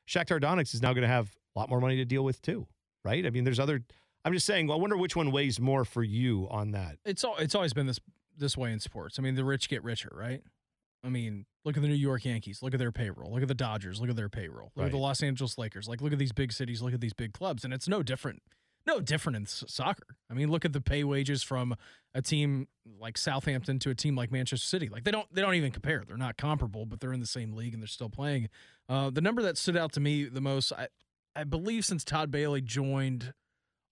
Shakhtar Donetsk is now going to have a lot more money to deal with too, right? I mean, there's other. I'm just saying. Well, I wonder which one weighs more for you on that. It's all, it's always been this this way in sports. I mean, the rich get richer, right? I mean, look at the New York Yankees. Look at their payroll. Look at the Dodgers. Look at their payroll. Look at the Los Angeles Lakers. Like, look at these big cities. Look at these big clubs, and it's no different. No different in soccer. I mean, look at the pay wages from a team like Southampton to a team like Manchester City. Like they don't they don't even compare. They're not comparable, but they're in the same league and they're still playing. Uh, the number that stood out to me the most, I I believe, since Todd Bailey joined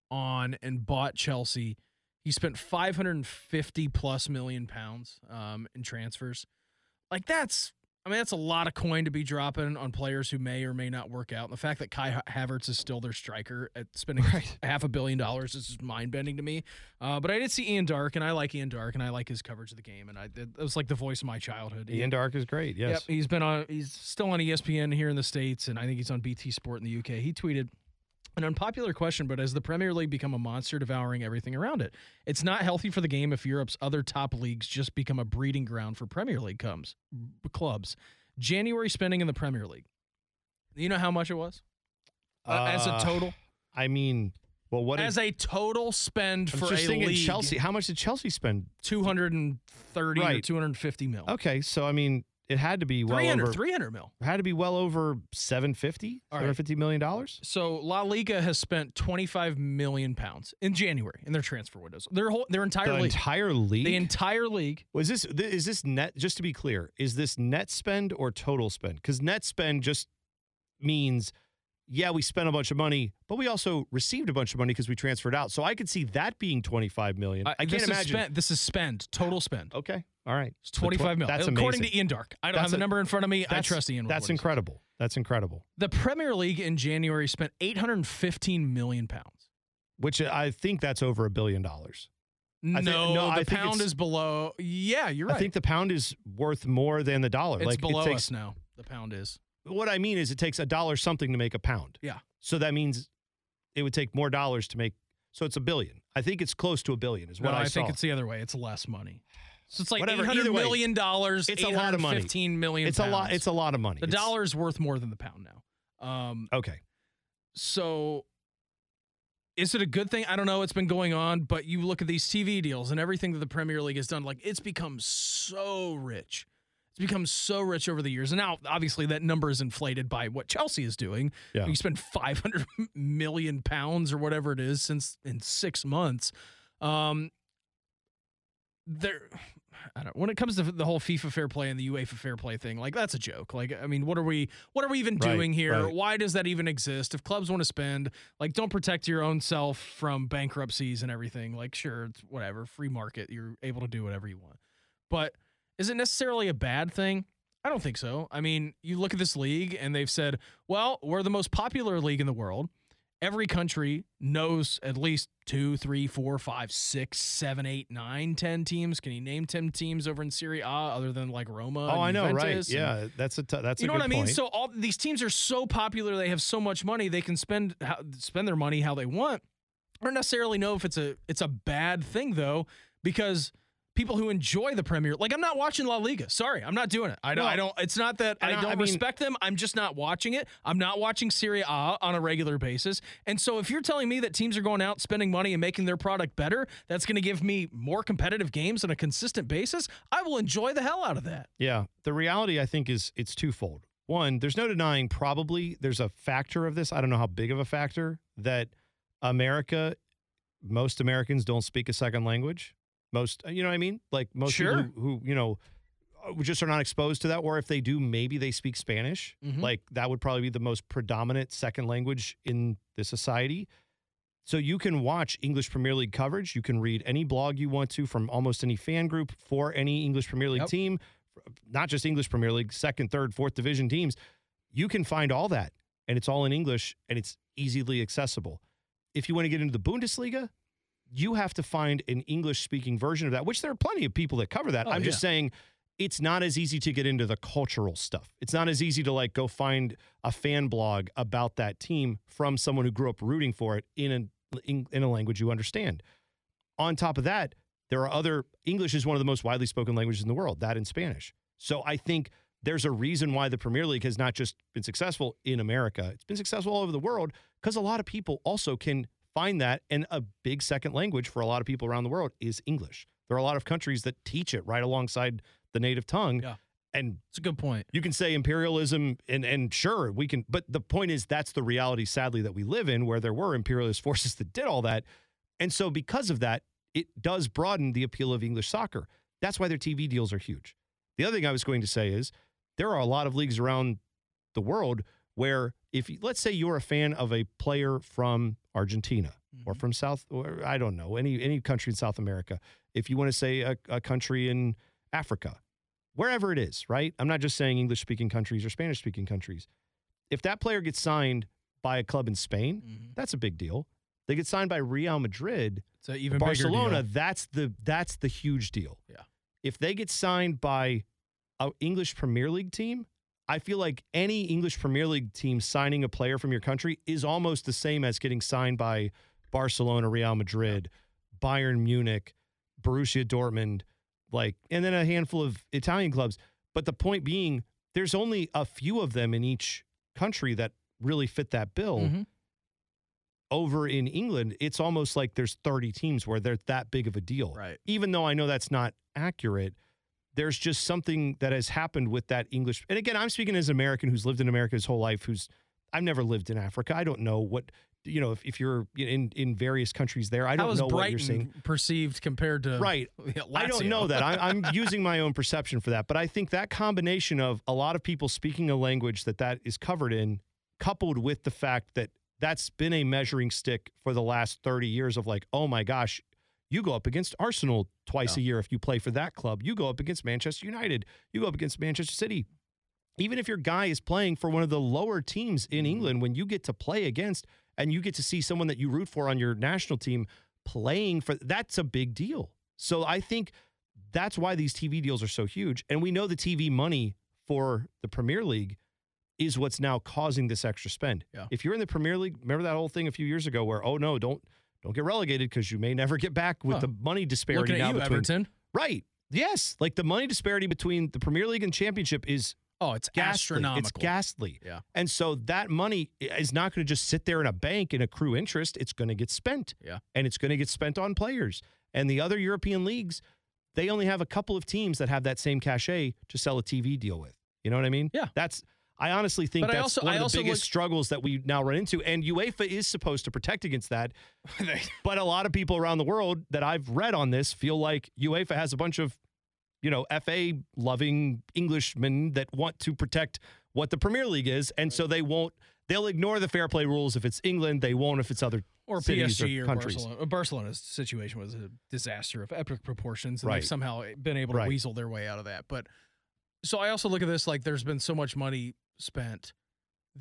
on and bought Chelsea, he spent 550 plus million pounds um, in transfers. Like that's, I mean, that's a lot of coin to be dropping on players who may or may not work out. And the fact that Kai Ha- Havertz is still their striker at spending right. half a billion dollars is mind bending to me. Uh, but I did see Ian Darke, and I like Ian Darke, and I like his coverage of the game, and I it was like the voice of my childhood. Ian Darke is great. Yes. Yep, he's been on. He's still on ESPN here in the states, and I think he's on BT Sport in the UK. He tweeted an unpopular question, but has the Premier League become a monster devouring everything around it? It's not healthy for the game if Europe's other top leagues just become a breeding ground for Premier League comes clubs. January spending in the Premier League. You know how much it was uh, as a Uh, total? I mean, well, what As did, a total spend I'm for just a thinking league, Chelsea. How much did Chelsea spend? 230 or Right. 250 mil. Okay, so I mean, it had to be well 300, over. 300 mil. Had to be well over 750 All right. 750 million dollars. So La Liga has spent 25 million pounds in January in their transfer windows. Their whole their entire The league. entire league. the entire league. Was this th- is this net? Just to be clear, is this net spend or total spend? Because net spend just means, yeah, we spent a bunch of money, but we also received a bunch of money because we transferred out. So I could see that being twenty five million. I, Uh, can't imagine. spend, this is spend, total spend. Okay, all right, It's 25 mil. That's According amazing. to Ian Darke. I don't That's have the a- number in front of me. I trust Ian. That's incredible. That's incredible. The Premier League in January spent 815 million pounds. Which I think that's over a billion dollars. I No, think- no, the pound is below. Yeah, you're right. I think the pound is worth more than the dollar. it's like below it takes, us now. The pound is. What I mean is, it takes a dollar something to make a pound. Yeah. So that means it would take more dollars to make. So it's a billion. I think it's close to a billion. Is No, what I, I, saw. think it's the other way. It's less money. So it's like Whatever, eight hundred way, dollars. it's a lot of money. Fifteen million. It's a lot. It's a lot of money. The It's- dollar is worth more than the pound now. Um, Okay. so is it a good thing? I don't know. It's been going on, but you look at these TV deals and everything that the Premier League has done, like it's become so rich. It's become so rich over the years. And now, obviously, that number is inflated by what Chelsea is doing. Yeah. You spend 500 million pounds or whatever it is since in six months. Um, there, I don't. When it comes to the whole FIFA fair play and the UEFA fair play thing, like that's a joke. Like, I mean, what are we? What are we even Right, doing here? right. Why does that even exist? If clubs want to spend, like, don't protect your own self from bankruptcies and everything. Like, sure, it's whatever, free market. You're able to do whatever you want. But is it necessarily a bad thing? I don't think so. I mean, you look at this league and they've said, well, we're the most popular league in the world. Every country knows at least two, three, four, five, six, seven, eight, nine, ten teams. Can you name ten teams over in Serie A other than like Roma? Oh, I know, right? And- Yeah, that's a t- that's you know what I mean? point. So all these teams are so popular, they have so much money, they can spend how, spend their money how they want. I don't necessarily know if it's a it's a bad thing though, because people who enjoy the Premier, like I'm not watching La Liga. Sorry, I'm not doing it. I don't. I don't. It's not that I I- don't I mean- respect them. I'm just not watching it. I'm not watching Serie A on a regular basis. And so if you're telling me that teams are going out spending money and making their product better, that's going to give me more competitive games on a consistent basis. I will enjoy the hell out of that. Yeah. The reality, I think, is it's twofold. One, there's no denying probably there's a factor of this. I don't know how big of a factor that America, most Americans don't speak a second language. Most, you know what I mean? Like most Sure. people who, who, you know, uh, just are not exposed to that. Or if they do, maybe they speak Spanish. Mhm. Like that would probably be the most predominant second language in the society. So you can watch English Premier League coverage. You can read any blog you want to from almost any fan group for any English Premier League Yep. team, not just English Premier League, second, third, fourth division teams. You can find all that, and it's all in English and it's easily accessible. If you want to get into the Bundesliga, you have to find an English speaking version of that, which there are plenty of people that cover that. Oh, I'm just saying it's not as easy to get into the cultural stuff. It's not as easy to like go find a fan blog about that team from someone who grew up rooting for it in a in, in a language you understand. On top of that, there are other English is one of the most widely spoken languages in the world, that in Spanish. So I think there's a reason why the Premier League has not just been successful in America. It's been successful all over the world because a lot of people also can find that and a big second language for a lot of people around the world is English. There are a lot of countries that teach it right alongside the native tongue. Yeah. And It's a good point. you can say imperialism and and sure we can but the point is that's the reality sadly that we live in where there were imperialist forces that did all that and so because of that it does broaden the appeal of english soccer that's why their tv deals are huge the other thing i was going to say is there are a lot of leagues around the world where if let's say you're a fan of a player from argentina or from south or i don't know any any country in south america if you want to say a, a country in africa wherever it is, right? I'm not just saying English speaking countries or Spanish speaking countries. If that player gets signed by a club in Spain, Mhm. that's a big deal. They get signed by Real Madrid, an even Barcelona, that's the that's the huge deal. Yeah. If they get signed by a English Premier League team, I feel like any English Premier League team signing a player from your country is almost the same as getting signed by Barcelona, Real Madrid, Bayern Munich, Borussia Dortmund, like, and then a handful of Italian clubs. But the point being, there's only a few of them in each country that really fit that bill. Mhm. Over in England, it's almost like there's 30 teams where they're that big of a deal. Right. Even though I know that's not accurate, there's just something that has happened with that English. And again, I'm speaking as an American who's lived in America his whole life, who's I've never lived in Africa. I don't know what you know if, if you're in in various countries there. I don't know what you're seeing. perceived compared to Right. Yeah, I don't know that. I, I'm using my own perception for that, but I think that combination of a lot of people speaking a language that that is covered in, coupled with the fact that that's been a measuring stick for the last 30 years of like, oh my gosh, you go up against Arsenal twice a year if you play for that club. You go up against Manchester United. You go up against Manchester City. Even if your guy is playing for one of the lower teams in mm. England, when you get to play against and you get to see someone that you root for on your national team playing for that's a big deal. So I think that's why these TV deals are so huge. And we know the TV money for the Premier League is what's now causing this extra spend. Yeah. If you're in the Premier League, remember that whole thing a few years ago where oh no, don't don't get relegated because you may never get back with Huh. the money disparity Looking at now you, between Everton. right. Yes, like the money disparity between the Premier League and Championship is Oh, it's ghastly. astronomical. It's ghastly. Yeah. And so that money is not going to just sit there in a bank and accrue interest. It's going to get spent. Yeah. And it's going to get spent on players. And the other European leagues, they only have a couple of teams that have that same cachet to sell a TV deal with. You know what I mean? Yeah. That's I honestly think But that's also- one of the biggest look- struggles that we now run into. And UEFA is supposed to protect against that. but a lot of people around the world that I've read on this feel like UEFA has a bunch of you know, FA loving Englishmen that want to protect what the Premier League is. And so they won't, they'll ignore the fair play rules if it's England. They won't if it's other or PSG or, countries. Barcelona. Barcelona's situation was a disaster of epic proportions, and Right. they've somehow been able to Right. weasel their way out of that. But so I also look at this like there's been so much money spent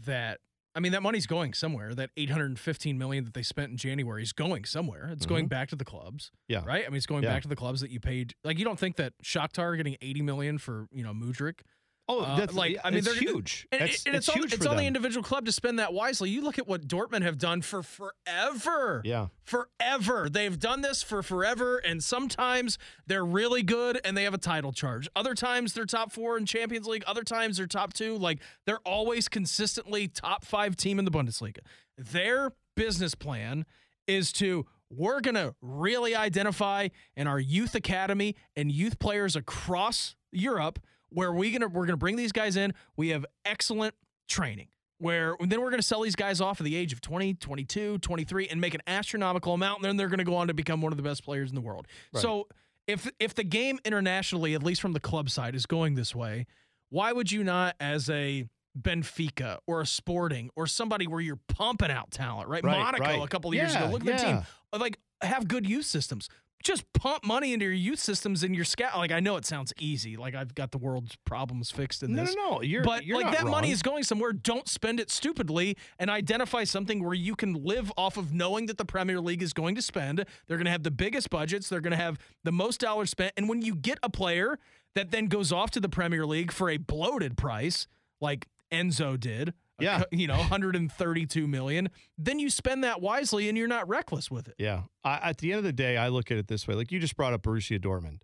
that I mean that money's going somewhere. That 815 million that they spent in January is going somewhere. It's going back to the clubs. Mm-hmm. Yeah. Right? I mean it's going Yeah. back to the clubs that you paid. Like you don't think that Shakhtar getting 80 million for, you know, Mudryk Oh, Uh, that's like, I mean, they're- huge. And, That's- and it's, on, huge it's on the individual club to spend that wisely. You look at what Dortmund have done for forever. Yeah. Forever. They've done this for forever, and sometimes they're really good and they have a title charge. Other times they're top four in Champions League. Other times they're top two. Like they're always consistently top five team in the Bundesliga. Their business plan is to we're going to really identify in our youth academy and youth players across Europe where we gonna we're gonna bring these guys in. We have excellent training. Where then we're gonna sell these guys off at the age of 20, 22, 23 and make an astronomical amount, and then they're gonna go on to become one of the best players in the world. So if if the game internationally, at least from the club side, is going this way, why would you not as a Benfica or a Sporting or somebody where you're pumping out talent, right? Right, Monaco right. a couple of years Yeah, ago. Look at the team. Like have good youth systems. Just pump money into your youth systems and your scout. Like I know it sounds easy. Like I've got the world's problems fixed in this. no, no. You're, but you're like that money is going somewhere. Don't spend it stupidly and identify something where you can live off of knowing that the Premier League is going to spend. They're going to have the biggest budgets. They're going to have the most dollars spent. And when you get a player that then goes off to the Premier League for a bloated price, like Enzo did, Yeah. you know, 132 million, then you spend that wisely and you're not reckless with it. Yeah. I, at the end of the day, I look at it this way. Like you just brought up Borussia Dortmund.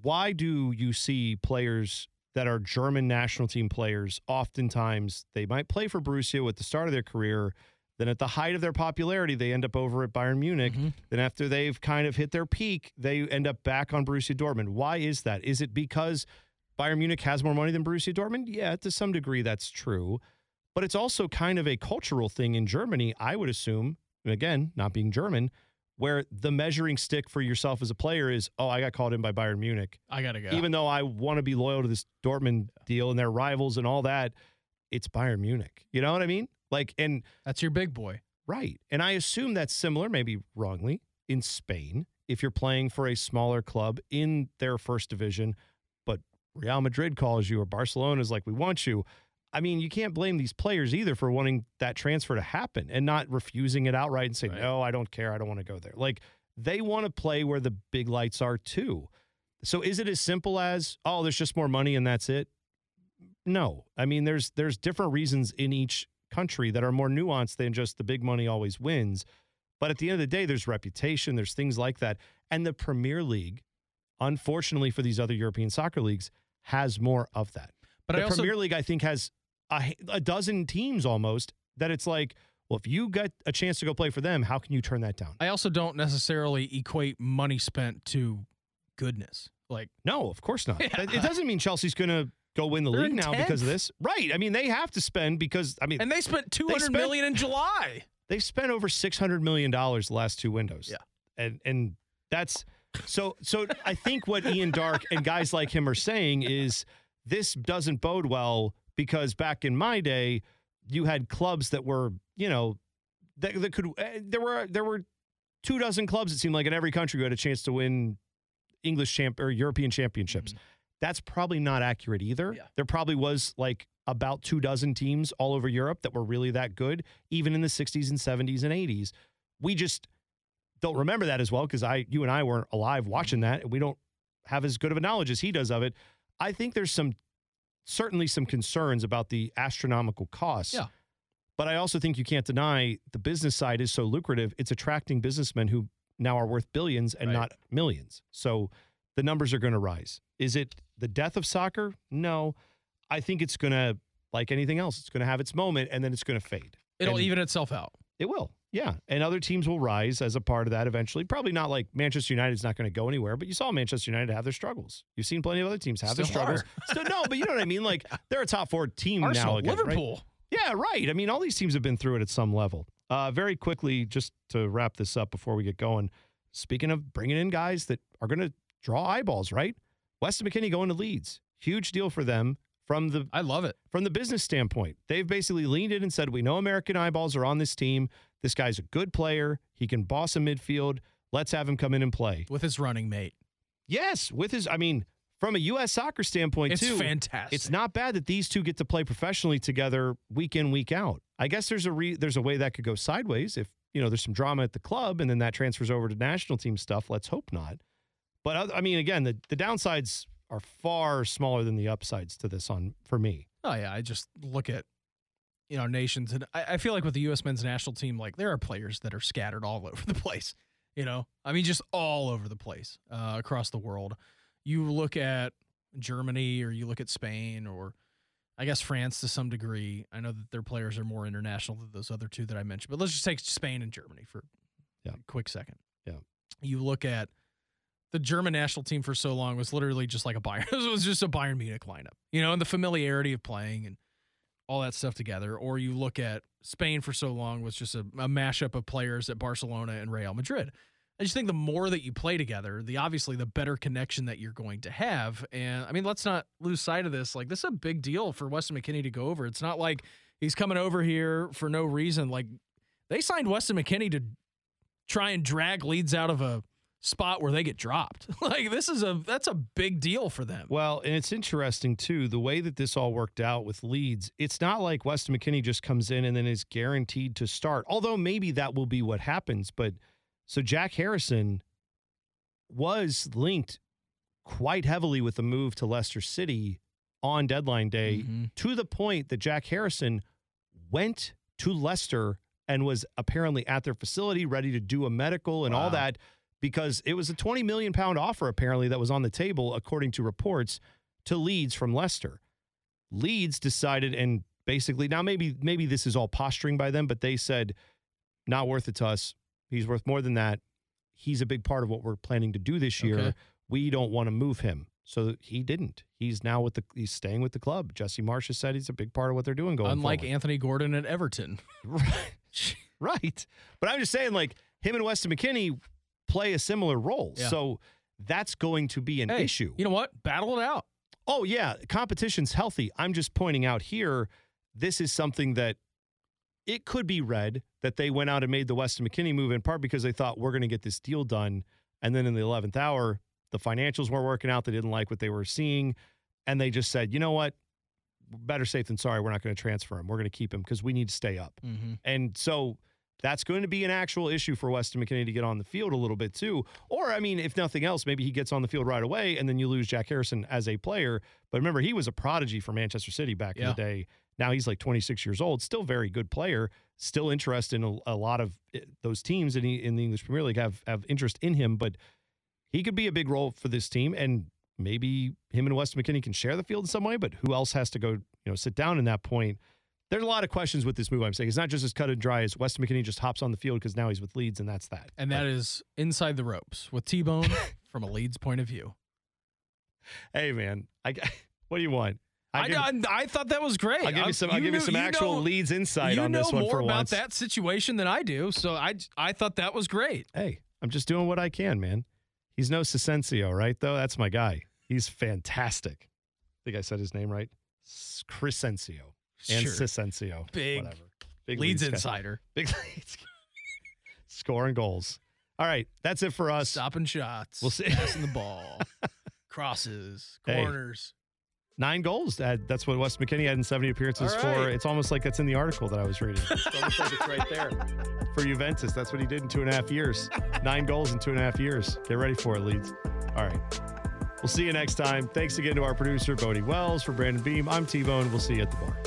Why do you see players that are German national team players? Oftentimes, they might play for Borussia at the start of their career. Then, at the height of their popularity, they end up over at Bayern Munich. Mm-hmm. Then, after they've kind of hit their peak, they end up back on Borussia Dortmund. Why is that? Is it because Bayern Munich has more money than Borussia Dortmund? Yeah, to some degree, that's true. But it's also kind of a cultural thing in Germany, I would assume. and Again, not being German, where the measuring stick for yourself as a player is, oh, I got called in by Bayern Munich. I got to go. Even though I want to be loyal to this Dortmund deal and their rivals and all that, it's Bayern Munich. You know what I mean? Like, and That's your big boy. Right. And I assume that's similar, maybe wrongly, in Spain, if you're playing for a smaller club in their first division, Real Madrid calls you or Barcelona is like, we want you. I mean, you can't blame these players either for wanting that transfer to happen and not refusing it outright and saying, Right. no, I don't care. I don't want to go there. Like, they want to play where the big lights are too. So is it as simple as, oh, there's just more money and that's it? No. I mean, there's there's different reasons in each country that are more nuanced than just the big money always wins. But at the end of the day, there's reputation, there's things like that. And the Premier League, unfortunately for these other European soccer leagues, has more of that. But the I also Premier League, I think, has a, a dozen teams almost that it's like, well, if you get a chance to go play for them, how can you turn that down? I also don't necessarily equate money spent to goodness. Like No, of course not. Yeah. It doesn't mean Chelsea's going to go win the They're league now because of this. Right. I mean, they have to spend because, I mean, and they spent two hundred million in July. they've spent over six hundred million dollars the last two windows. Yeah. and and that's so. So I think what Ian Darke and guys like him are saying is this doesn't bode well because back in my day, you had clubs that were you know that, that could eh, there were there were two dozen clubs it seemed like in every country who had a chance to win English champ or European championships. That's probably not accurate either. Yeah. There probably was like about two dozen teams all over Europe that were really that good, even in the 60s and 70s and 80s. We just don't remember that as well because I, you and I weren't alive watching that, and we don't have as good of a knowledge as he does of it. I think there's some certainly some concerns about the astronomical costs. Yeah. But I also think you can't deny the business side is so lucrative. It's attracting businessmen who now are worth billions and Right. not millions. So the numbers are going to rise. Is it the death of soccer? No. I think it's going to, like anything else, it's going to have its moment and then it's going to fade. It'll And even itself out. It will. Yeah. And other teams will rise as a part of that eventually. Probably not like Manchester United's not going to go anywhere, but you saw Manchester United have their struggles. You've seen plenty of other teams have their struggles. so no, but you know what I mean? Like they're a top four team Arsenal, now again. right? Liverpool. Yeah, right. I mean, all these teams have been through it at some level. Uh, very quickly, just to wrap this up before we get going. Speaking of bringing in guys that are going to draw eyeballs, right? Weston McKennie going to Leeds, huge deal for them from the I love it. from the business standpoint. They've basically leaned in and said, "We know American eyeballs are on this team. This guy's a good player. He can boss a midfield. Let's have him come in and play." With his running mate. Yes, with his. I mean, from a U.S. soccer standpoint too. It's too, fantastic. it's not bad that these two get to play professionally together week in week out. I guess there's a re, there's a way that could go sideways if you know there's some drama at the club and then that transfers over to national team stuff. Let's hope not. But I mean, again, the the downsides are far smaller than the upsides to this on for me. Oh yeah, I just look at you know nations, and I, I feel like with the U.S. men's national team, like there are players that are scattered all over the place. You know, I mean, just all over the place uh, across the world. You look at Germany, or you look at Spain, or I guess France to some degree. I know that their players are more international than those other two that I mentioned, but let's just take Spain and Germany for Yeah. a quick second. Yeah. You look at the German national team for so long was literally just like a Bayern. it was just a Bayern Munich lineup, you know, and the familiarity of playing and all that stuff together. Or you look at Spain for so long was just a, a mashup of players at Barcelona and Real Madrid. I just think the more that you play together, the obviously the better connection that you're going to have. And I mean, let's not lose sight of this. Like, this is a big deal for Weston McKennie to go over. It's not like he's coming over here for no reason. Like, they signed Weston McKennie to try and drag Leeds out of a spot where they get dropped. like, this is a that's a big deal for them. Well, and it's interesting too the way that this all worked out with Leeds. It's not like Weston McKennie just comes in and then is guaranteed to start. Although maybe that will be what happens. But so Jack Harrison was linked quite heavily with the move to Leicester City on deadline day Mhm. to the point that Jack Harrison went to Leicester and was apparently at their facility ready to do a medical and all that because it was a 20 million pound offer apparently that was on the table according to reports to Leeds from Leicester. Leeds decided and basically now maybe maybe this is all posturing by them but they said not worth it to us. He's worth more than that. He's a big part of what we're planning to do this year. Okay. We don't want to move him. So he didn't. He's now with the he's staying with the club. Jesse Marsch has said he's a big part of what they're doing going Unlike forward. Anthony Gordon at Everton. Right. right. But I'm just saying, like, him and Weston McKennie play a similar role. Yeah. So that's going to be an Hey, issue. You know what? Battle it out. oh, yeah. Competition's healthy. I'm just pointing out here, this is something that it could be read that they went out and made the Weston McKennie move in part because they thought we're going to get this deal done. And then in the 11th hour, the financials weren't working out. They didn't like what they were seeing. And they just said, you know what? Better safe than sorry. We're not going to transfer him. We're going to keep him because we need to stay up. Mm-hmm. And so that's going to be an actual issue for Weston McKennie to get on the field a little bit too. Or, I mean, if nothing else, maybe he gets on the field right away and then you lose Jack Harrison as a player. But remember, he was a prodigy for Manchester City back in the day. Now he's like 26 years old, still very good player, still interested in a, a lot of eh, those teams in the, in the English Premier League have, have interest in him. But he could be a big role for this team. And maybe him and Weston McKennie can share the field in some way, but who else has to go, you know, sit down in that point? There's a lot of questions with this move. I'm saying it's not just as cut and dry as Weston McKennie just hops on the field because now he's with Leeds and that's that. And that is inside the ropes with T Bone from a Leeds point of view. hey man, I what do you want? I'll give, I, I thought that was great. I'll give you some. I'll give you some actual know- Leeds insight you on this know more about that situation than I do, so I I thought that was great. Hey, I'm just doing what I can, man. He's no Crysencio, right? Though that's my guy. He's fantastic. I think I said his name right. Crysencio and Sure. Crysencio. Big whatever. Big Leeds guy. insider, Big Leeds. Scoring goals. All right, that's it for us. stopping shots, We'll see. passing the ball, crosses, Hey. corners. Nine goals. That- That's what Wes McKennie had in 70 appearances All for. It's almost like that's in the article that I was reading. It's almost like it's right there. For Juventus, that's what he did in two and a half years. Nine goals in two and a half years. Get ready for it, Leeds. All right. We'll see you next time. Thanks again to our producer, Bodie Wells. For Brandon Beam, I'm T Bone. We'll see you at the bar.